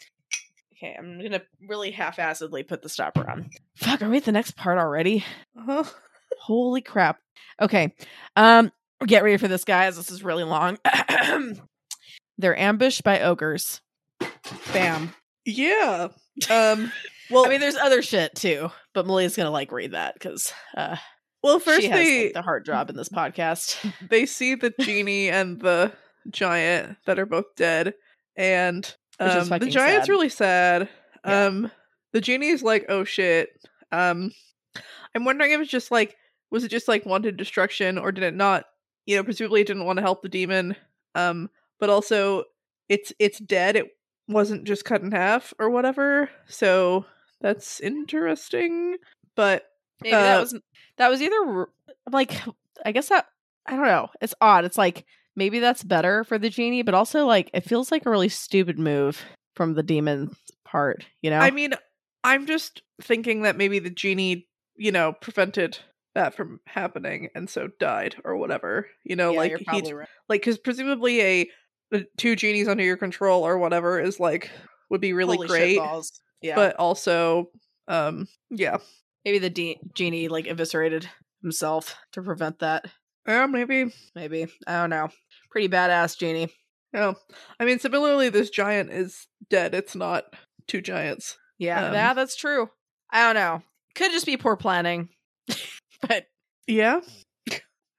Okay, I'm gonna really half-assedly put the stopper on. Fuck, are we at the next part already? Uh-huh. Holy crap. Okay, um, get ready for this, guys. This is really long. They're ambushed by ogres. Bam. Yeah. Um. Well, I mean, there's other shit too, but Malia's gonna like read that because uh, well, first she has they like, the hard job in this podcast. they see the genie and the giant that are both dead, and um, the giant's sad. really sad. Yeah. Um, the genie's like, "Oh shit." Um, I'm wondering if it's just like, was it just like wanted destruction, or did it not? You know, presumably it didn't want to help the demon. Um, but also it's it's dead. It wasn't just cut in half or whatever. So that's interesting. But Maybe that Uh, was that was either like I guess that I don't know. It's odd. It's like maybe that's better for the genie, but also like it feels like a really stupid move from the demon part. You know? I mean, I'm just thinking that maybe the genie, you know, prevented that from happening and so died or whatever. You know, Yeah, like you're he right. like because presumably a the two genies under your control or whatever is like would be really Holy great. Yeah, but also um yeah. maybe the de- genie like eviscerated himself to prevent that. Yeah, maybe. Maybe I don't know. Pretty badass genie. Yeah. I mean, similarly, this giant is dead. It's not two giants. Yeah, Um, yeah, that's true. I don't know. Could just be poor planning, but Yeah.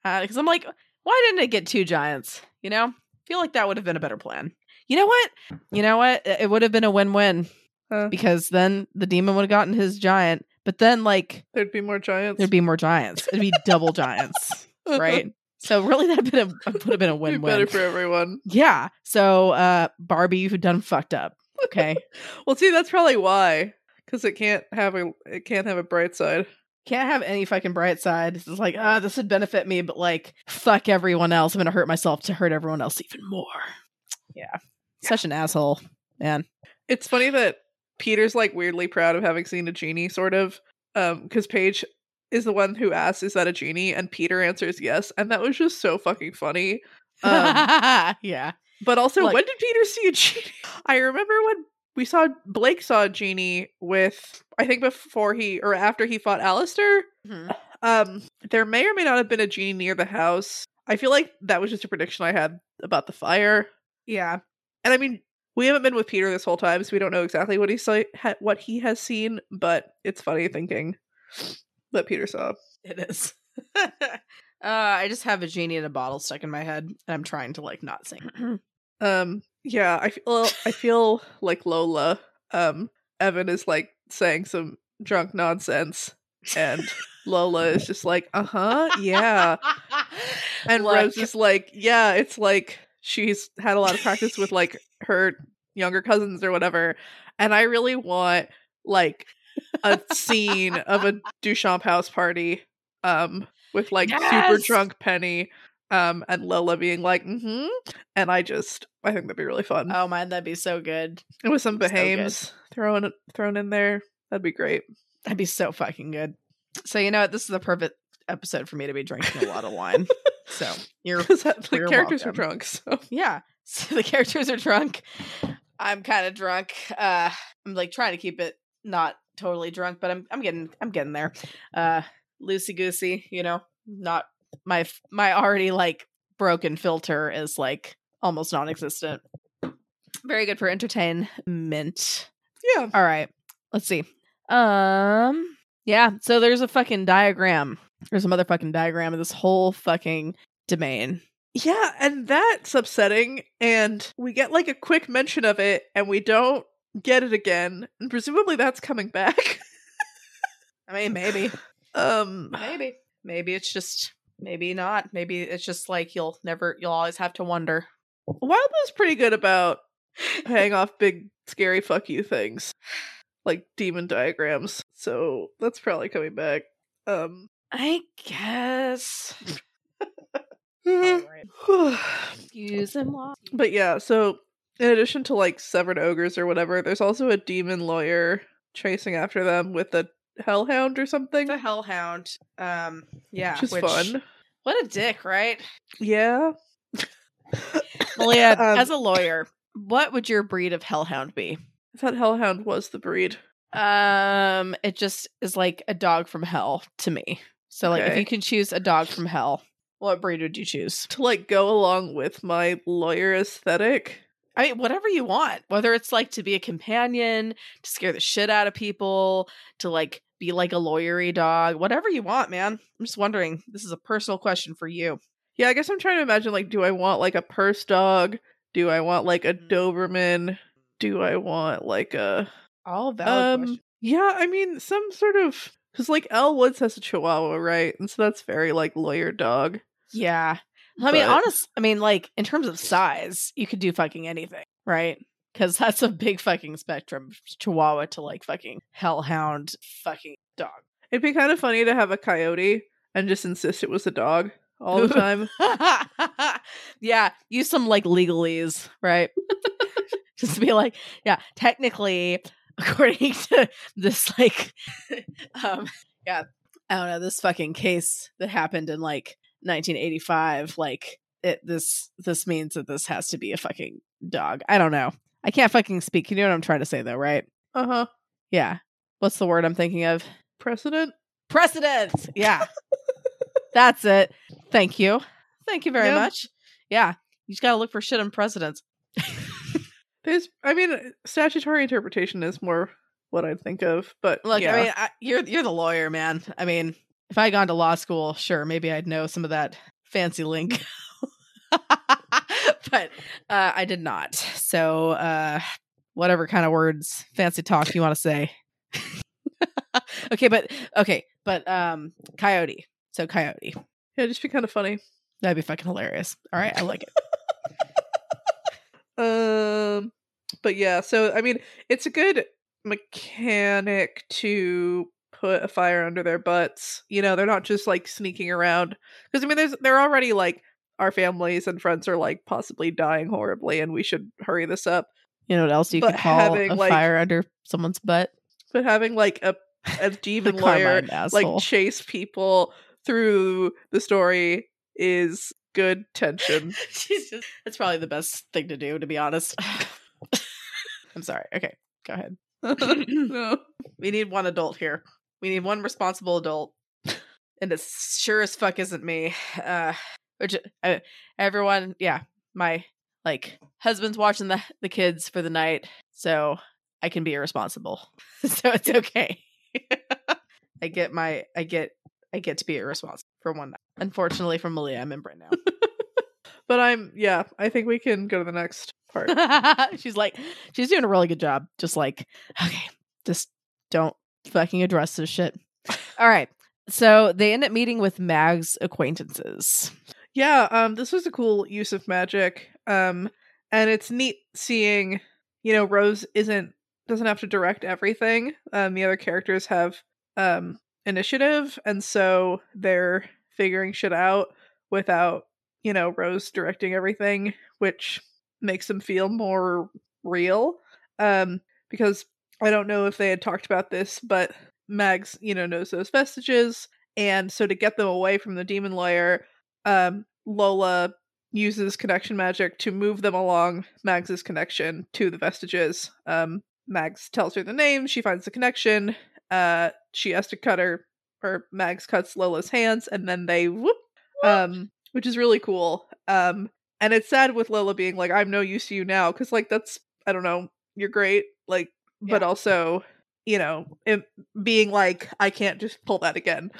because I'm like, why didn't it get two giants? You know, feel like that would have been a better plan. You know what? You know what? It would have been a win-win Huh. because then the demon would have gotten his giant, but then like There'd be more giants. there'd be more giants. It'd be double giants, right? So really, that'd been a would have been a Be win-win. better for everyone. yeah. So uh, Barbie, you've done fucked up. Okay, Well, see, that's probably why, because it can't have a it can't have a bright side. can't have any fucking bright side. It's like ah, this would benefit me, but like fuck everyone else. I'm gonna hurt myself to hurt everyone else even more. Yeah, such an asshole. man. It's funny that Peter's like weirdly proud of having seen a genie, sort of. Um, because Paige is the one who asks, "Is that a genie?" and Peter answers yes, and that was just so fucking funny. Um, yeah. but also, Like- when did Peter see a genie? I remember when we saw Blake saw a genie with, I think before he or after he fought Alistair. Mhm. Um, there may or may not have been a genie near the house. I feel like that was just a prediction I had about the fire. Yeah. And I mean, we haven't been with Peter this whole time, so we don't know exactly what he saw, ha- what he has seen. But it's funny thinking that Peter saw. It is. uh, I just have a genie in a bottle stuck in my head, and I'm trying to like not sing. Um, yeah, I feel I feel like Lola. Um, Evan is like saying some drunk nonsense, and Lola is just like, uh huh, yeah. And Look, Rose is like, yeah, it's like she's had a lot of practice with like her younger cousins or whatever. And I really want like a scene of a Duchamp house party um with like super drunk Penny um and Lola being like, mm-hmm. And I just I think that'd be really fun. Oh man, that'd be so good. and with some so. Behaims thrown thrown in there, that'd be great. That'd be so fucking good. So you know what? This is the perfect episode for me to be drinking a lot of wine. So you're Because the You're characters welcome. are drunk, so yeah. So the characters are drunk. I'm kind of drunk. Uh I'm like trying to keep it not totally drunk, but I'm I'm getting I'm getting there. Uh loosey goosey, you know. Not my my already like broken filter is like almost non-existent. Very good for entertainment. yeah. All right. Let's see. Um yeah, so there's a fucking diagram. There's a motherfucking diagram of this whole fucking domain. Yeah, and that's upsetting. And we get like a quick mention of it, and we don't get it again. And presumably that's coming back. I mean, maybe. um, Maybe. Maybe it's just maybe not. Maybe it's just like you'll never you'll always have to wonder. Wild was pretty good about paying off big, scary fuck you things, like demon diagrams. So that's probably coming back. Um, I guess. Alright. Use and walk. but yeah, so in addition to like severed ogres or whatever, there's also a demon lawyer chasing after them with a hellhound or something. The hellhound. Um yeah. which is fun. What a dick, right? Yeah. Malia, Um, as a lawyer, what would your breed of hellhound be? I thought hellhound was the breed. Um, it just is like a dog from hell to me. So like if you can choose a dog from hell, what breed would you choose? To like go along with my lawyer aesthetic. I mean, whatever you want. Whether it's like to be a companion, to scare the shit out of people, to like be like a lawyery dog, whatever you want, man. I'm just wondering. This is a personal question for you. Yeah, I guess I'm trying to imagine like, do I want like a purse dog? Do I want like a Mm. Doberman? Do I want like a All valid um questions. yeah, I mean some sort of because like Elle Woods has a Chihuahua, right? And so that's very like lawyer dog. Yeah. I mean, but- honest. I mean, like in terms of size, you could do fucking anything, right? Because that's a big fucking spectrum. Chihuahua to like fucking hellhound, fucking dog. It'd be kind of funny to have a coyote and just insist it was a dog all the time. yeah, use some like legalese, right? Just be like, yeah, technically, according to this, like, um, yeah, I don't know, this fucking case that happened in like 1985, like, it this this means that this has to be a fucking dog. I don't know. I can't fucking speak. You know what I'm trying to say, though, right? Uh huh. Yeah. What's the word I'm thinking of? Precedent. Precedent. Yeah. That's it. Thank you. Thank you very Yeah. much. Yeah. You just got to look for shit on precedents. There's, I mean, statutory interpretation is more what I'd think of, but Look, yeah. I mean, I, you're you're the lawyer, man. I mean, if I had gone to law school, sure, maybe I'd know some of that fancy lingo. but uh, I did not. So, uh, whatever kind of words, fancy talk you want to say. okay, but okay, but um, coyote. So coyote. yeah, it'd just be kind of funny. That'd be fucking hilarious. All right, I like it. Um, but yeah, so I mean, it's a good mechanic to put a fire under their butts. You know, they're not just like sneaking around because I mean, there's they're already like our families and friends are like possibly dying horribly, and we should hurry this up. You know what else you But could call having, a like- fire under someone's butt? But having like a a demon lawyer like chase people through the story is good tension. That's probably the best thing to do, to be honest. I'm sorry. Okay, go ahead. no. We need one adult here. We need one responsible adult. And it sure as fuck isn't me. Uh which uh, everyone, yeah, my like husband's watching the the kids for the night, so I can be irresponsible. so it's okay. I get my I get I get to be irresponsible for one night. Unfortunately for Malia, I'm in Brent now. But I'm yeah, I think we can go to the next part. she's like, she's doing a really good job. Just like, okay, just don't fucking address this shit. All right. So they end up meeting with Mag's acquaintances. Yeah, um this was a cool use of magic. Um and it's neat seeing, you know, Rose isn't doesn't have to direct everything. Um the other characters have um initiative and so they're figuring shit out without, you know, Rose directing everything, which makes them feel more real. Um because I don't know if they had talked about this, but Mags, you know, knows those vestiges and so to get them away from the demon lair, um, Lola uses connection magic to move them along Mags's connection to the vestiges. Um, Mags tells her the name, she finds the connection. Uh, she has to cut her, or Mags cuts Lola's hands, and then they whoop, um, which is really cool. Um, and it's sad with Lola being like, "I'm no use to you now," because like that's I don't know, you're great, like, but Yeah. also, you know, being like, I can't just pull that again.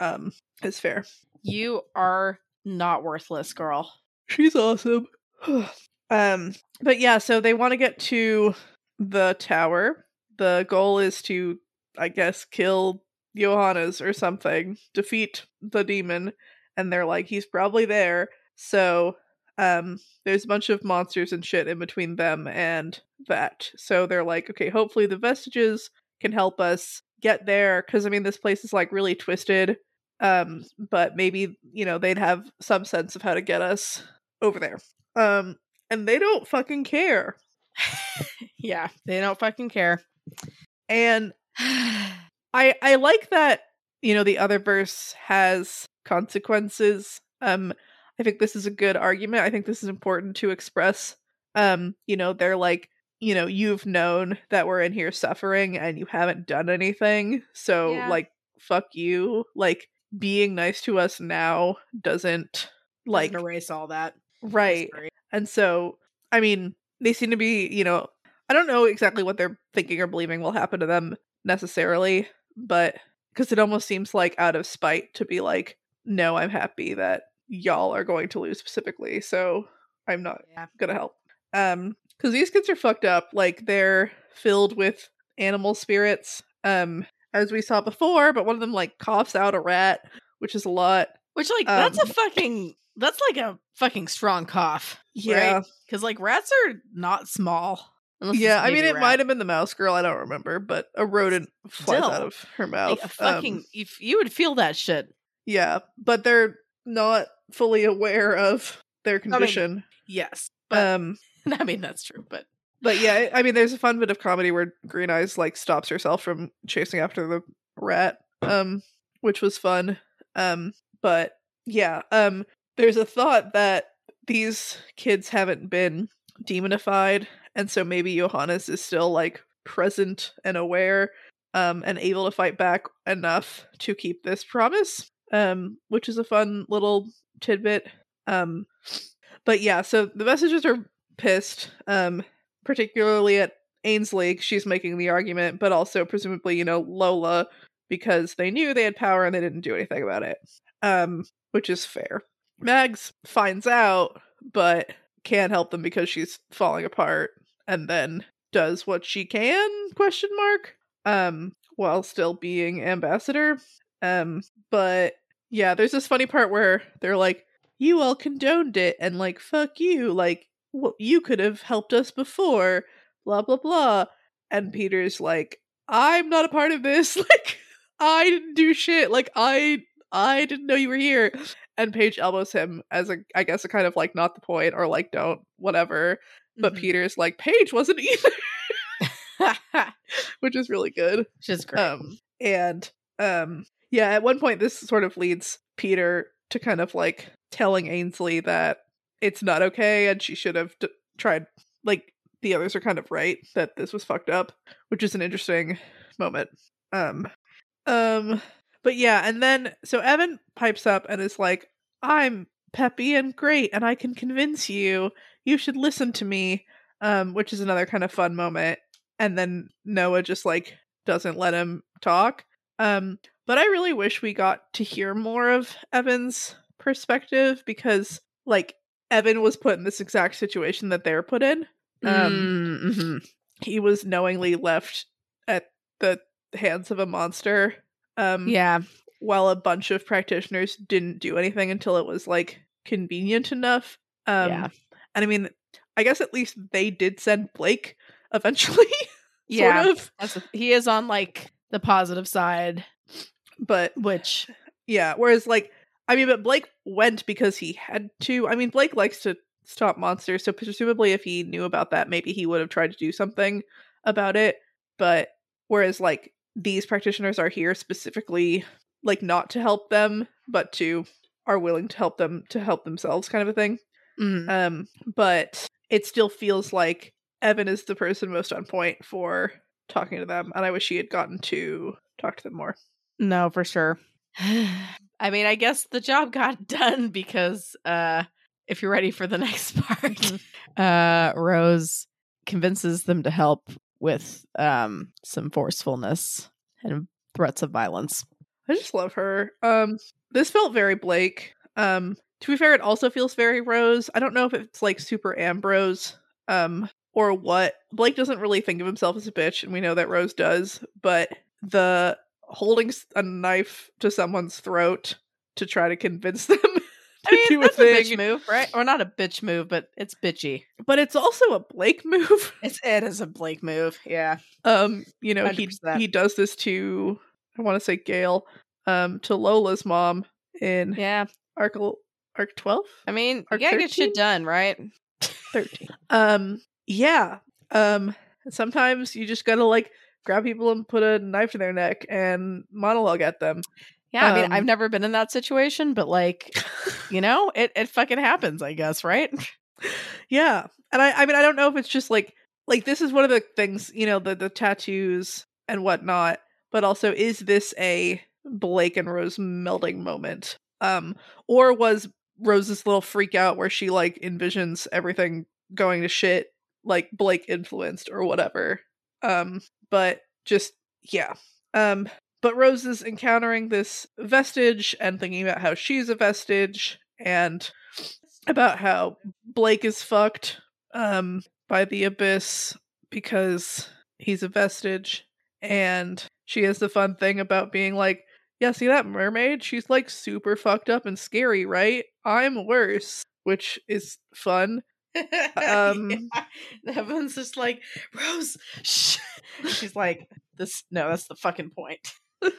Um, is fair. You are not worthless, girl. She's awesome. um, but yeah, so they want to get to the tower. The goal is to, I guess, kill Johannes or something, defeat the demon, and they're like, he's probably there. So, um, there's a bunch of monsters and shit in between them and that. So they're like, okay, hopefully the vestiges can help us get there. Cause I mean, this place is like really twisted. Um, but maybe, you know, they'd have some sense of how to get us over there. Um, and they don't fucking care. yeah, they don't fucking care. And I I like that, you know, the other verse has consequences. Um, I think this is a good argument. I think this is important to express. Um, you know, they're like, you know, you've known that we're in here suffering and you haven't done anything. So Yeah. like fuck you. Like being nice to us now doesn't like Doesn't erase all that. right. And so, I mean, they seem to be, you know, I don't know exactly what they're thinking or believing will happen to them necessarily, but because it almost seems like out of spite to be like, no, I'm happy that y'all are going to lose specifically, so I'm not Yeah. gonna help. Um, because these kids are fucked up. Like they're filled with animal spirits. Um, as we saw before, but one of them like coughs out a rat, which is a lot. Which like that's a Um, fucking that's like a fucking strong cough. Yeah, Because like rats are not small. Yeah, I mean, it might have been the mouse girl. I don't remember, but a rodent flies Still, out of her mouth. like a fucking Um, if you would feel that shit. yeah, but they're not fully aware of their condition. Yes. But um, I mean that's true, but but yeah, I I mean, there's a fun bit of comedy where Green Eyes like stops herself from chasing after the rat, um, which was fun. Um, but yeah, um, there's a thought that these kids haven't been demonified, and so maybe Johannes is still like present and aware, um, and able to fight back enough to keep this promise. Um, which is a fun little tidbit. Um, but yeah, so the messages are pissed, um, particularly at Ainsley. She's making the argument, but also presumably, you know, Lola, because they knew they had power and they didn't do anything about it. Um, which is fair. Mags finds out, but can't help them because she's falling apart, and then does what she can? Question mark. Um, while still being ambassador. Um, but yeah, there's this funny part where they're like, "You all condoned it," and like, "Fuck you!" Like, well, you could have helped us before. Blah blah blah. And Peter's like, "I'm not a part of this. Like, I didn't do shit. Like, I I didn't know you were here. And Paige elbows him as a, I guess, a kind of like not the point or like don't whatever. But Mhm. Peter's like Paige wasn't either, which is really good. Which is great. Um, and um, yeah, at one point, this sort of leads Peter to kind of like telling Ainsley that it's not okay and she should have d- tried. Like the others are kind of right that this was fucked up, which is an interesting moment. Um, um, but yeah, and then so Evan pipes up and is like, "I'm peppy and great, and I can convince you. You should listen to me." Um, which is another kind of fun moment. And then Noah just like doesn't let him talk. Um, but I really wish we got to hear more of Evan's perspective because like Evan was put in this exact situation that they're put in. Um, Mm, mhm. he was knowingly left at the hands of a monster. Um, Yeah. while a bunch of practitioners didn't do anything until it was like convenient enough. Um, Yeah. and I mean, I guess at least they did send Blake eventually. Yeah. sort of. A- he is on like the positive side, But which yeah, whereas like, I mean, but Blake went because he had to. I mean, Blake likes to stop monsters, so presumably if he knew about that, maybe he would have tried to do something about it. But whereas like these practitioners are here specifically like not to help them, but to are willing to help them to help themselves kind of a thing. mm, Um, but it still feels like Evan is the person most on point for talking to them, and I wish he had gotten to talk to them more. no, for sure. I mean, I guess the job got done because uh if you're ready for the next part, uh Rose convinces them to help with um some forcefulness and threats of violence. I just love her. Um, this felt very Blake. Um, to be fair, it also feels very Rose. I don't know if it's like super Ambrose, um, or what. Blake doesn't really think of himself as a bitch, and we know that Rose does. But the holding a knife to someone's throat to try to convince them to I mean, do that's a a bitch move, right? Or not a bitch move, but it's bitchy. but it's also a Blake move. It's it is a Blake move. Yeah. Um, you know, he 100%. he does this to I want to say Gail, um, to Lola's mom in Yeah. Arc Arc twelve. I mean, you Arc gotta get shit done, right? 13 um yeah um sometimes you just gotta like grab people and put a knife to their neck and monologue at them Yeah, I mean, Um, I've never been in that situation, but like, you know, it it fucking happens, I guess, right? yeah and i i mean i don't know if it's just like like this is one of the things you know the the tattoos and whatnot but also is this a blake and rose melding moment um or was rose's little freak out where she like envisions everything going to shit like blake influenced or whatever um but just yeah um but rose is encountering this vestige and thinking about how she's a vestige and about how blake is fucked um by the abyss because he's a vestige and she has the fun thing about being like yeah see that mermaid? She's like super fucked up and scary right? I'm worse which is fun Um, Yeah. Just like, Rose, shh. She's like, this, no, that's the fucking point.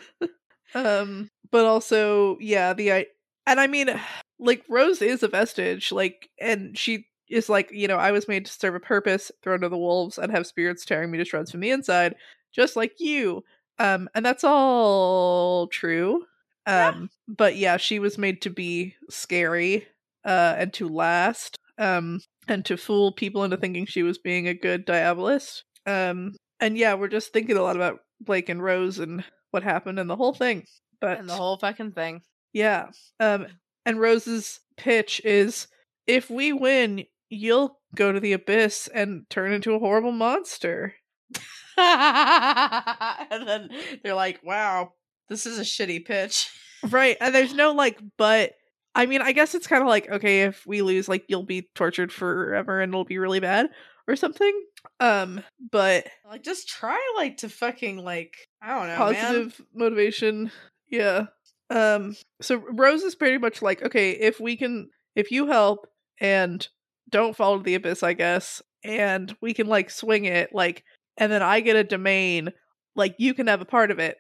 um but also yeah the i and i mean like rose is a vestige like and she is like you know i was made to serve a purpose thrown to the wolves and have spirits tearing me to shreds from the inside just like you um and that's all true Yeah. um but yeah she was made to be scary uh and to last um and to fool people into thinking she was being a good diabolist um and yeah we're just thinking a lot about blake and rose and what happened and the whole thing but And the whole fucking thing. yeah um and rose's pitch is if we win you'll go to the abyss and turn into a horrible monster and then they're like, wow, this is a shitty pitch. right and there's no like but i mean i guess it's kind of like okay if we lose like you'll be tortured forever and it'll be really bad or something um but Like, just try, like, to fucking, like, I don't know, man. positive motivation yeah um so rose is pretty much like okay if we can if you help and don't fall to the abyss i guess and we can like swing it like and then i get a domain like you can have a part of it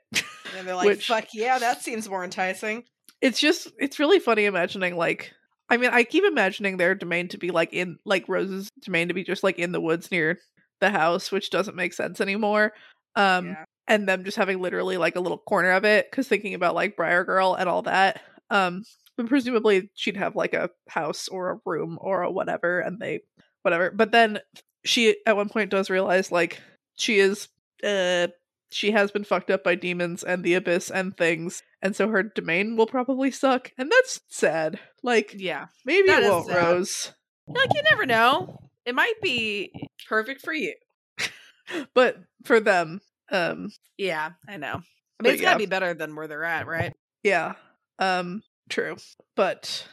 And they're like, which- fuck yeah, that seems more enticing. It's just it's really funny imagining like I mean, I keep imagining their domain to be like in like Rose's domain to be just like in the woods near the house, which doesn't make sense anymore. Um Yeah. and them just having literally like a little corner of it because thinking about like Briar Girl and all that. Um but presumably she'd have like a house or a room or a whatever and they whatever. But then she at one point does realize like she is uh she has been fucked up by demons and the abyss and things and so her domain will probably suck and that's sad like Yeah. maybe it won't sad. rose Like you never know. It might be perfect for you. but for them um Yeah, I know. I mean, it's gotta be better than where they're at, right? yeah um true but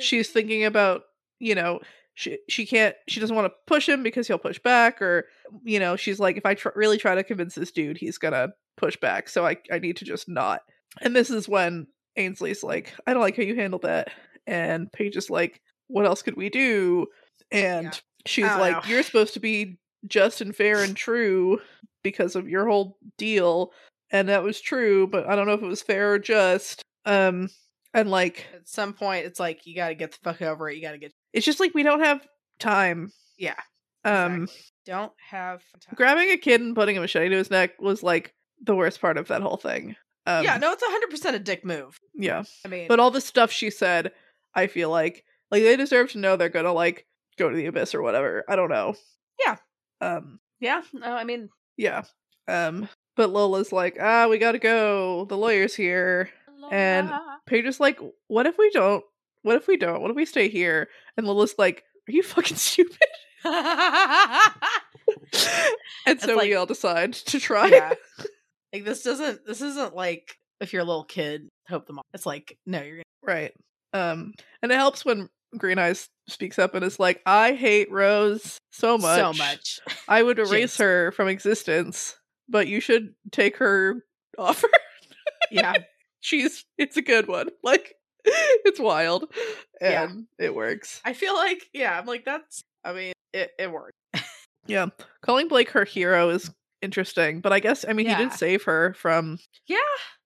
she's thinking about you know she she can't she doesn't want to push him because he'll push back or you know she's like if i tr- really try to convince this dude he's gonna push back so i i need to just not and this is when ainsley's like i don't like how you handled that and paige is like what else could we do and Yeah. she's I like you're supposed to be just and fair and true because of your whole deal and that was true but i don't know if it was fair or just um and like At some point, it's like you gotta get the fuck over it. You gotta get. It's just like we don't have time Yeah. um exactly. don't have. Time. grabbing a kid and putting a machete to his neck was like the worst part of that whole thing um yeah, no, it's hundred percent a dick move. yeah I mean, but all the stuff she said i feel like like they deserve to know they're gonna like go to the abyss or whatever i don't know Yeah. um yeah, no, I mean, yeah um but lola's like ah we gotta go the lawyer's here And- paige is like what if we don't what if we don't what if we stay here and lola's like are you fucking stupid and so we all decide to try yeah. Like this doesn't. This isn't like if you're a little kid, hope them. All. It's like no, you're gonna. Right. Um, and it helps when Green Eyes speaks up and is like, "I hate Rose so much. So much. I would erase her from existence, but you should take her offer. Yeah. She's it's a good one. Like it's wild, and Yeah. it works. I feel like yeah. I'm like that's. I mean, it it worked. Yeah, calling Blake her hero is interesting, but I guess I mean he did save her from Yeah.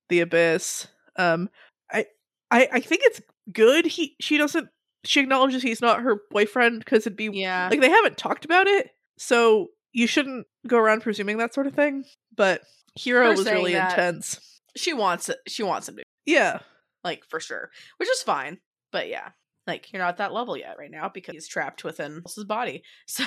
the abyss. Um, I I I think it's good. He she doesn't she acknowledges he's not her boyfriend because it'd be Yeah. like they haven't talked about it so you shouldn't go around presuming that sort of thing but hero Her was really intense she wants it. She wants him to yeah like for sure, which is fine. But yeah, like you're not at that level yet right now because he's trapped within his body. So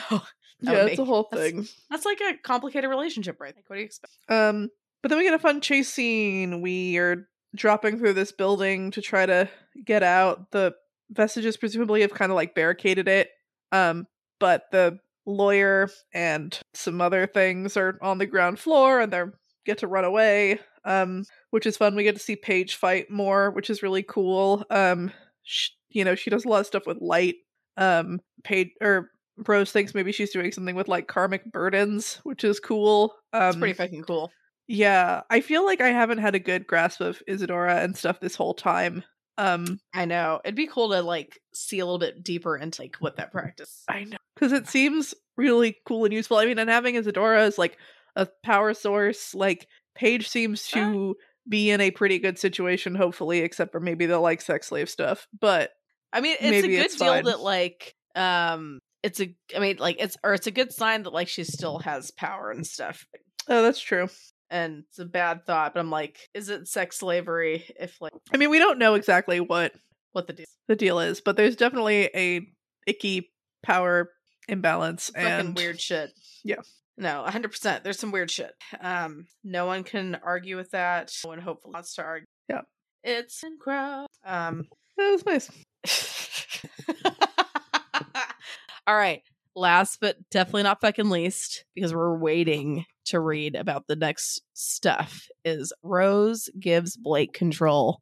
yeah it's a whole that's- thing That's like a complicated relationship, right? Like, what do you expect? um but then we get a fun chase scene we are dropping through this building to try to get out the vestiges presumably have kind of like barricaded it um but the lawyer and some other things are on the ground floor and they get to run away um which is fun we get to see paige fight more which is really cool um sh- you know she does a lot of stuff with light um paige or rose thinks maybe she's doing something with like karmic burdens which is cool um It's pretty fucking cool. yeah i feel like i haven't had a good grasp of isadora and stuff this whole time um I know. It'd be cool to like see a little bit deeper into like what that practice. I know because it seems really cool and useful. I mean, and having Isadora as like a power source, like Paige seems to be in a pretty good situation, hopefully, except for maybe the like sex slave stuff. But I mean, it's a good it's deal fine. that like um it's a I mean like it's or it's a good sign that like she still has power and stuff. oh, that's true. And it's a bad thought, but I'm like, is it sex slavery if like I mean, we don't know exactly what what the deal? the deal is, but there's definitely a icky power imbalance Fucking and weird shit. Yeah. No, 100%. There's some weird shit. Um no one can argue with that. No one hopefully wants to argue. Yeah. It's in crowd. Um That was nice. All right. Last but definitely not fucking least, because we're waiting to read about the next stuff, is Rose gives Blake control,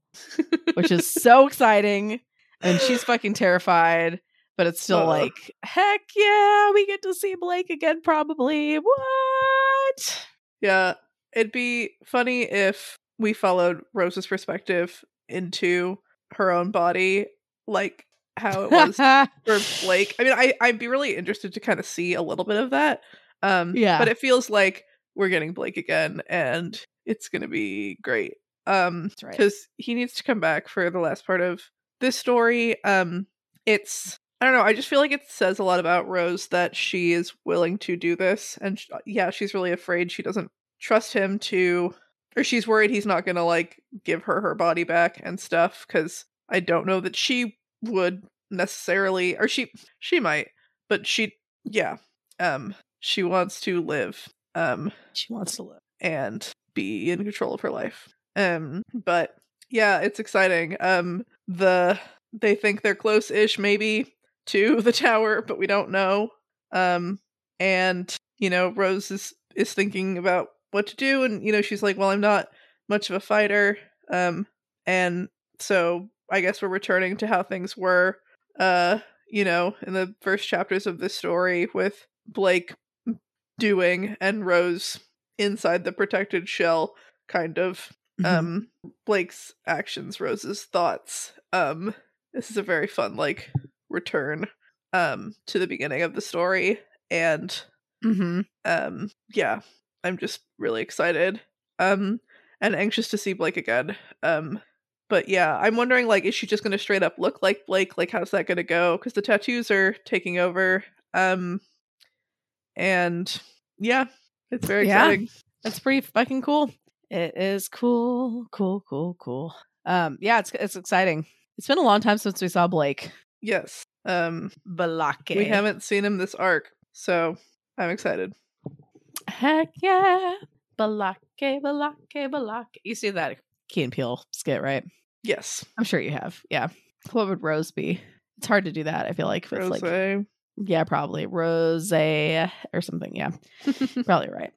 which is so exciting. And she's fucking terrified, but it's still Uh. like, heck yeah, we get to see Blake again, probably. What? Yeah, it'd be funny if we followed Rose's perspective into her own body, like how it was for Blake. I mean, I I'd be really interested to kind of see a little bit of that. Um, Yeah. but it feels like we're getting Blake again, and it's gonna be great. Um That's right. because he needs to come back for the last part of this story. Um it's I don't know, I just feel like it says a lot about Rose that she is willing to do this and sh- yeah, she's really afraid she doesn't trust him to or she's worried he's not going to like give her her body back and stuff cuz I don't know that she would necessarily or she she might, but she yeah. Um she wants to live. Um She wants to live. and be in control of her life. Um, but yeah, it's exciting. Um, the they think they're close-ish, maybe to the tower, but we don't know. Um, and you know, Rose is is thinking about what to do, and you know, she's like, "Well, I'm not much of a fighter." Um, and so I guess we're returning to how things were. Uh, you know, in the first chapters of this story with Blake doing and Rose inside the protected shell kind of Mhm. um Blake's actions Rose's thoughts um this is a very fun like return um to the beginning of the story and Mhm. um yeah I'm just really excited um and anxious to see Blake again um but yeah I'm wondering like is she just going to straight up look like Blake like how's that going to go cuz the tattoos are taking over um and yeah it's very Yeah. exciting That's pretty fucking cool. It is cool, cool, cool, cool. Um, yeah, it's it's exciting. It's been a long time since we saw Blake. Yes um Balake. We haven't seen him this arc, so I'm excited. Heck yeah. Balake, Balake, Balake. You see that Key and Peele skit, right? Yes. I'm sure you have. Yeah. What would Rose be? It's hard to do that. I feel like with Rose. like yeah, probably Rose or something. Yeah, probably right.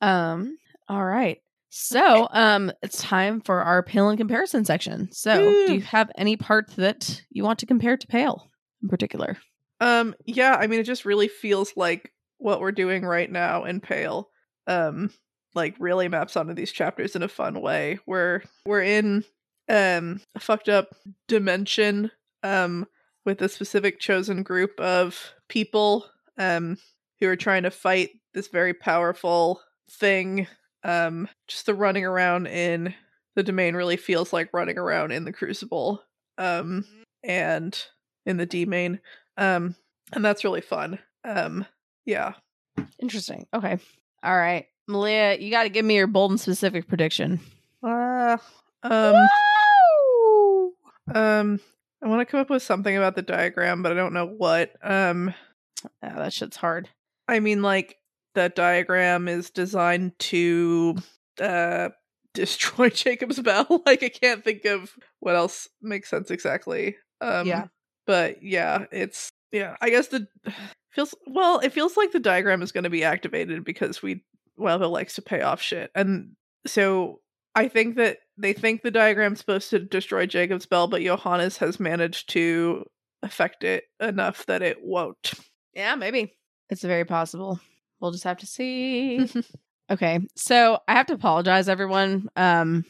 Um. All right. So, um, it's time for our Pale and comparison section. So, Woo. do you have any part that you want to compare to Pale in particular? um, yeah, I mean it just really feels like what we're doing right now in Pale. Um, like really maps onto these chapters in a fun way. We're we're in um a fucked up dimension um with a specific chosen group of people um who are trying to fight this very powerful thing um just the running around in the domain really feels like running around in the crucible um and in the demesne um and that's really fun um yeah Interesting. Okay. All right, Malia, you got to give me your bold and specific prediction. uh, um um i want to come up with something about the diagram but i don't know what um Yeah, that shit's hard. I mean, like that diagram is designed to uh destroy Jacob's Bell. like I can't think of what else makes sense exactly. Um Yeah. But yeah, it's yeah, I guess the feels well, it feels like the diagram is gonna be activated because we Wildbow likes to pay off shit. And so I think that they think the diagram's supposed to destroy Jacob's Bell, but Johannes has managed to affect it enough that it won't. Yeah, maybe. It's very possible. We'll just have to see. okay. So I have to apologize, everyone. Um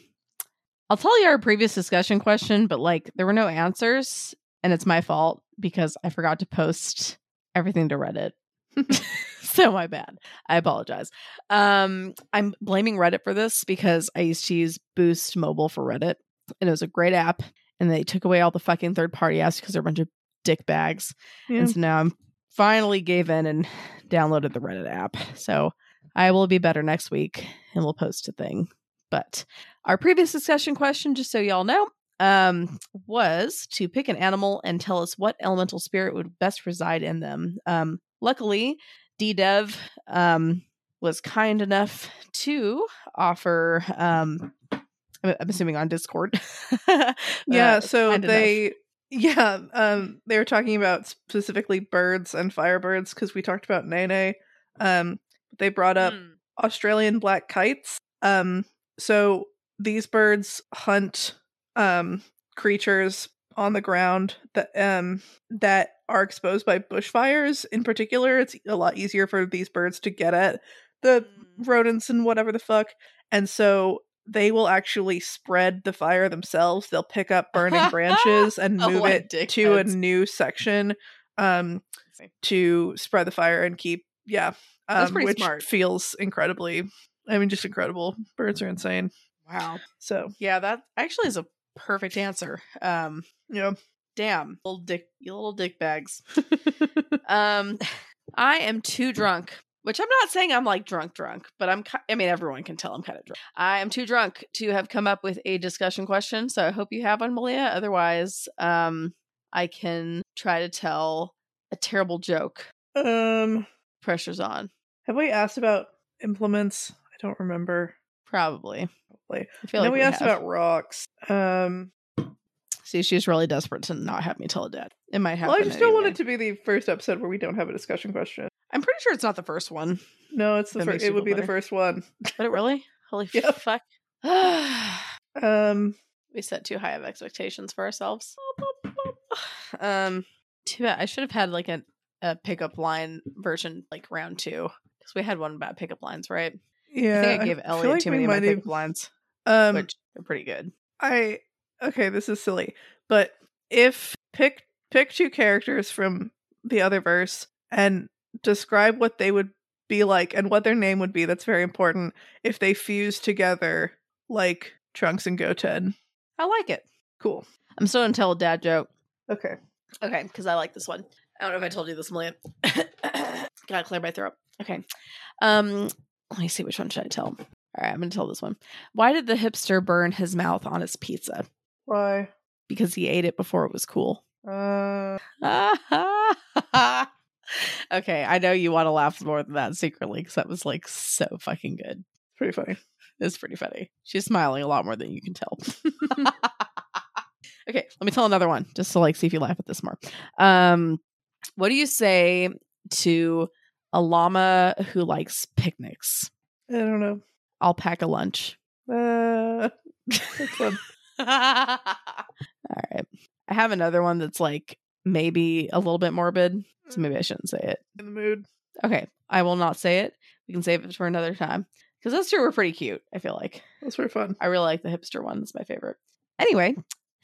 I'll tell you our previous discussion question, but like there were no answers, and it's my fault because I forgot to post everything to Reddit. so my bad. I apologize. Um I'm blaming Reddit for this because I used to use Boost Mobile for Reddit, and it was a great app, and they took away all the fucking third party apps because they're a bunch of dick bags. Yeah. And so now I'm finally gave in and downloaded the Reddit app. So I will be better next week and we'll post a thing. But our previous discussion question, just so y'all know, um, was to pick an animal and tell us what elemental spirit would best reside in them. Um, luckily, DDev um, was kind enough to offer. Um, I'm assuming on Discord. yeah Uh, so they enough. Yeah um they were talking about specifically birds and firebirds because we talked about nene um they brought up Hmm. australian black kites um so these birds hunt um creatures on the ground that um that are exposed by bushfires in particular it's a lot easier for these birds to get at the rodents and whatever the fuck. And so they will actually spread the fire themselves. They'll pick up burning branches and Oh, move it to a new section um to spread the fire and keep yeah. Um, That's pretty which smart. feels incredibly I mean just incredible. Birds are insane. Wow. So Yeah, that actually is a perfect answer. Um, yeah. damn, little dick, you little dick bags. Um, I am too drunk, which I'm not saying I'm like drunk, drunk, but I'm. I mean, everyone can tell I'm kind of drunk. I am too drunk to have come up with a discussion question, so I hope you have one, Malia. Otherwise, um, I can try to tell a terrible joke. um Pressure's on, have we asked about implements? I don't remember. probably. Probably. I feel know like we, we asked have. about rocks. Um See, she's really desperate to not have me tell a dad. It might happen. well, I just don't want it to be the first episode where we don't have a discussion question. I'm pretty sure it's not the first one. No, it's the That first. makes It would feel be the better. first one. But it really? Holy Yep. fuck. Um we set too high of expectations for ourselves. Um, too bad. I should have had like a, a pickup line version, like round two, because we had one about pickup lines, right? yeah. I think I gave feel Elliot like too we many of my might have- pickup lines, Um which are pretty good. I okay, this is silly, but if pick pick two characters from the Otherverse and describe what they would be like and what their name would be. That's very important. If they fuse together like Trunks and Goten. I like it. Cool. I'm still gonna tell a dad joke. Okay. Okay, because I like this one. I don't know if I told you this, Malia. Gotta clear my throat. Okay. Um, let me see which one should I tell. All right, I'm gonna tell this one. Why did the hipster burn his mouth on his pizza? Why? Because he ate it before it was cool. Uh okay, I know you want to laugh more than that secretly because that was like so fucking good. It's pretty funny. It's pretty funny. She's smiling a lot more than you can tell. okay, let me tell another one just to like see if you laugh at this more. Um, what do you say to a llama who likes picnics? I don't know. I'll pack a lunch. Uh. All right. I have another one that's like maybe a little bit morbid, so mm. maybe I shouldn't say it. in the mood. Okay, I will not say it. We can save it for another time because those two were pretty cute. I feel like That's very fun. I really like the hipster one. It's my favorite. Anyway,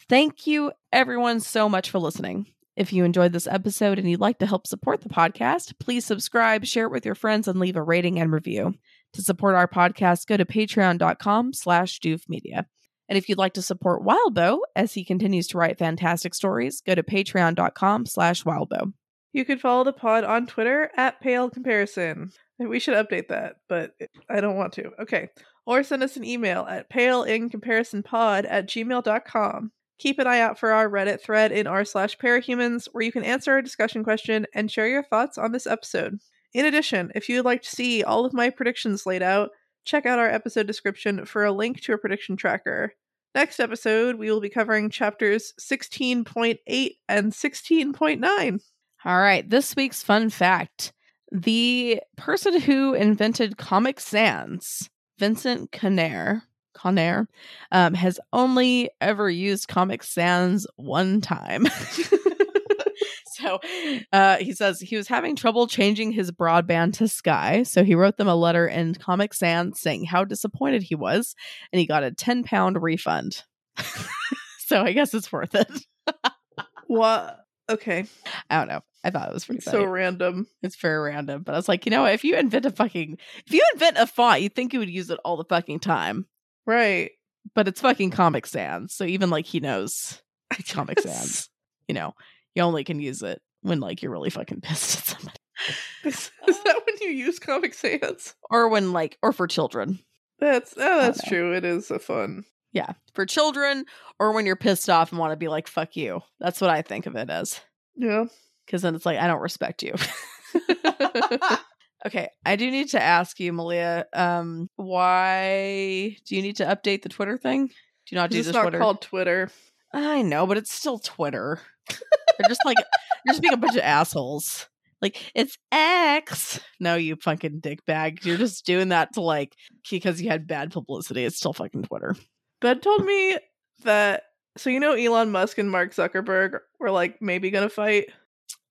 thank you everyone so much for listening. If you enjoyed this episode and you'd like to help support the podcast, please subscribe, share it with your friends, and leave a rating and review. To support our podcast, go to patreon.com slash doofmedia. And if you'd like to support Wildbow as he continues to write fantastic stories, go to patreon.com slash wildbow. You can follow the pod on Twitter at Pale Comparison. We should update that, but I don't want to. Okay. Or send us an email at paleincomparisonpod at gmail.com. Keep an eye out for our Reddit thread in r slash parahumans, where you can answer our discussion question and share your thoughts on this episode. In addition, if you would like to see all of my predictions laid out, check out our episode description for a link to a prediction tracker. Next episode, we will be covering chapters 16.8 and 16.9. All right, this week's fun fact. The person who invented Comic Sans, Vincent Connare, Connare, um, has only ever used Comic Sans one time. so uh, he says he was having trouble changing his broadband to Sky. So he wrote them a letter in Comic Sans saying how disappointed he was, and he got a 10 pound refund. so I guess it's worth it. What? Okay. I don't know. I thought it was pretty so random. It's very random, but I was like, you know, if you invent a fucking, if you invent a font, you'd think you would use it all the fucking time. Right. But it's fucking Comic Sans, so even like he knows Comic. Sans. You know, you only can use it when like you're really fucking pissed at somebody, Is, is that when you use Comic Sans? or when like, or for children. That's oh, that's true. It is a fun. Yeah, for children, or when you're pissed off and want to be like, "Fuck you." That's what I think of it as, Yeah. because then it's like I don't respect you. Okay, I do need to ask you, Malia. Um, why do you need to update the Twitter thing? Do you not do it's the not Twitter? called Twitter. I know, but it's still Twitter. They're just like you're just being a bunch of assholes. Like it's X. No, you fucking dick bag. You're just doing that to like because you had bad publicity. It's still fucking Twitter. Ben told me that. So you know, Elon Musk and Mark Zuckerberg were like maybe gonna fight,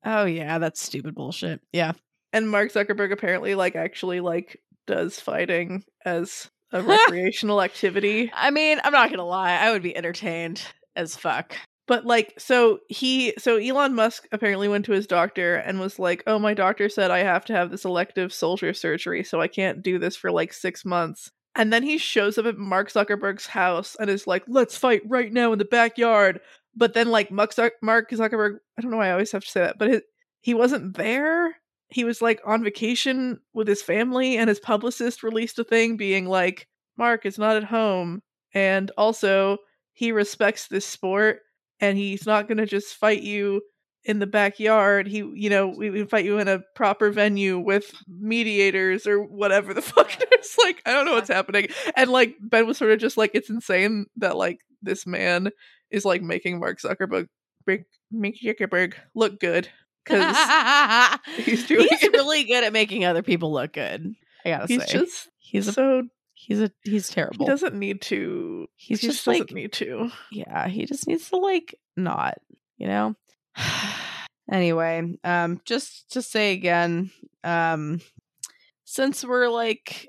Oh yeah, that's stupid bullshit. Yeah. and Mark Zuckerberg apparently like actually like does fighting as a recreational activity. I mean, I'm not gonna lie. I would be entertained as fuck. But like, so he, so Elon Musk apparently went to his doctor and was like, "Oh, my doctor said I have to have this elective soldier surgery, so I can't do this for like six months." And then he shows up at Mark Zuckerberg's house and is like, let's fight right now in the backyard. But then, like, Mark Zuckerberg, I don't know why I always have to say that, but his, he wasn't there. He was like on vacation with his family, and his publicist released a thing being like, Mark is not at home. And also, he respects this sport and he's not going to just fight you in the backyard. He, you know, we, we fight you in a proper venue with mediators or whatever the fuck. It's like, I don't know what's happening. And like, Ben was sort of just like, it's insane that like this man is like making Mark Zuckerberg, Mark Zuckerberg look good because he's doing he's really good at making other people look good. I gotta he's say, just he's so he's a he's terrible. he doesn't need to. He's he just doesn't like need to. yeah, he just needs to like not, you know. anyway, um, just to say again, um, since we're like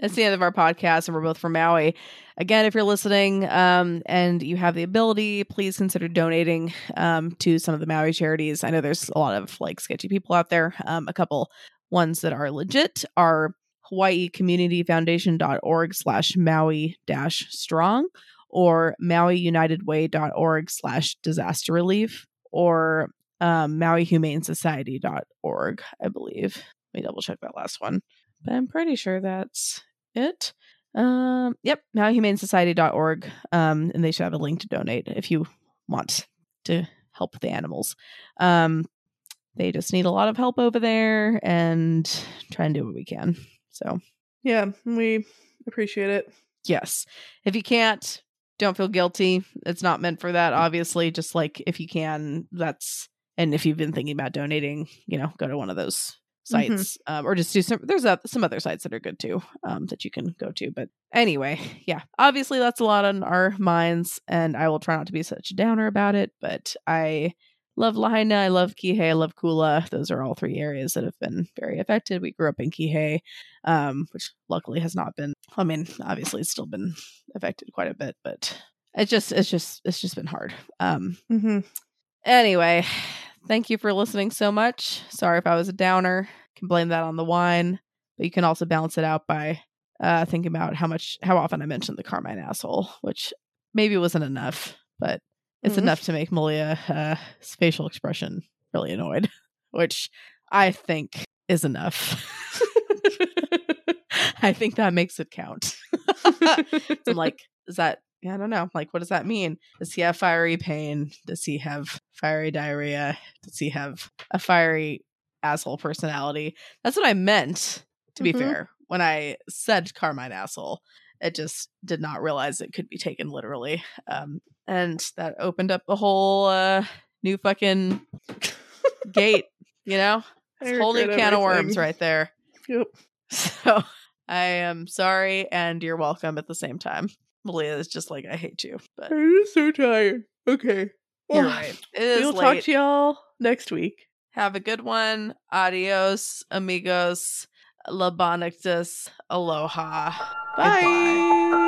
it's the end of our podcast and we're both from Maui. Again, if you're listening um, and you have the ability, please consider donating um, to some of the Maui charities. I know there's a lot of like sketchy people out there. Um, a couple ones that are legit are Hawaii Community Foundation.org slash Maui dash strong or MauiUnitedWay.org slash disaster relief or um, MauiHumaneSociety.org, I believe. Let me double check that last one. But I'm pretty sure that's it. Um, yep, MauiHumaneSociety.org. Um, and they should have a link to donate if you want to help the animals. Um, they just need a lot of help over there and try and do what we can. So, Yeah, we appreciate it. yes. If you can't, don't feel guilty. It's not meant for that, obviously. Just like if you can, that's and if you've been thinking about donating, you know, go to one of those sites um, or just do some. There's a, some other sites that are good too um, that you can go to. But anyway, yeah, obviously that's a lot on our minds, and I will try not to be such a downer about it. But I love Lahaina, I love Kihei, I love Kula. Those are all three areas that have been very affected. We grew up in Kihei, um, which luckily has not been. I mean, obviously it's still been affected quite a bit, but it's just it's just it's just been hard. Um, Mm-hmm. anyway, thank you for listening so much. Sorry if I was a downer. Can blame that on the wine, but you can also balance it out by uh, thinking about how much how often I mentioned the Carmine asshole, which maybe wasn't enough, but it's Mhm. enough to make Malia uh, facial expression really annoyed, which I think is enough. I think that makes it count. So I'm like, is that? Yeah, I don't know. Like, what does that mean? Does he have fiery pain? Does he have fiery diarrhea? Does he have a fiery asshole personality? That's what I meant. To be Mhm. fair, when I said Carmine asshole, it just did not realize it could be taken literally. Um, and that opened up a whole uh, new fucking gate. You know, It's a whole new can of worms right there. Yep. So I am sorry and you're welcome at the same time. Malia is just like, I hate you. But I'm just so tired. Okay. you're Ugh. right. It is We'll late. talk to y'all next week. Have a good one. Adios, amigos. Labonictus. Aloha. Bye. Goodbye.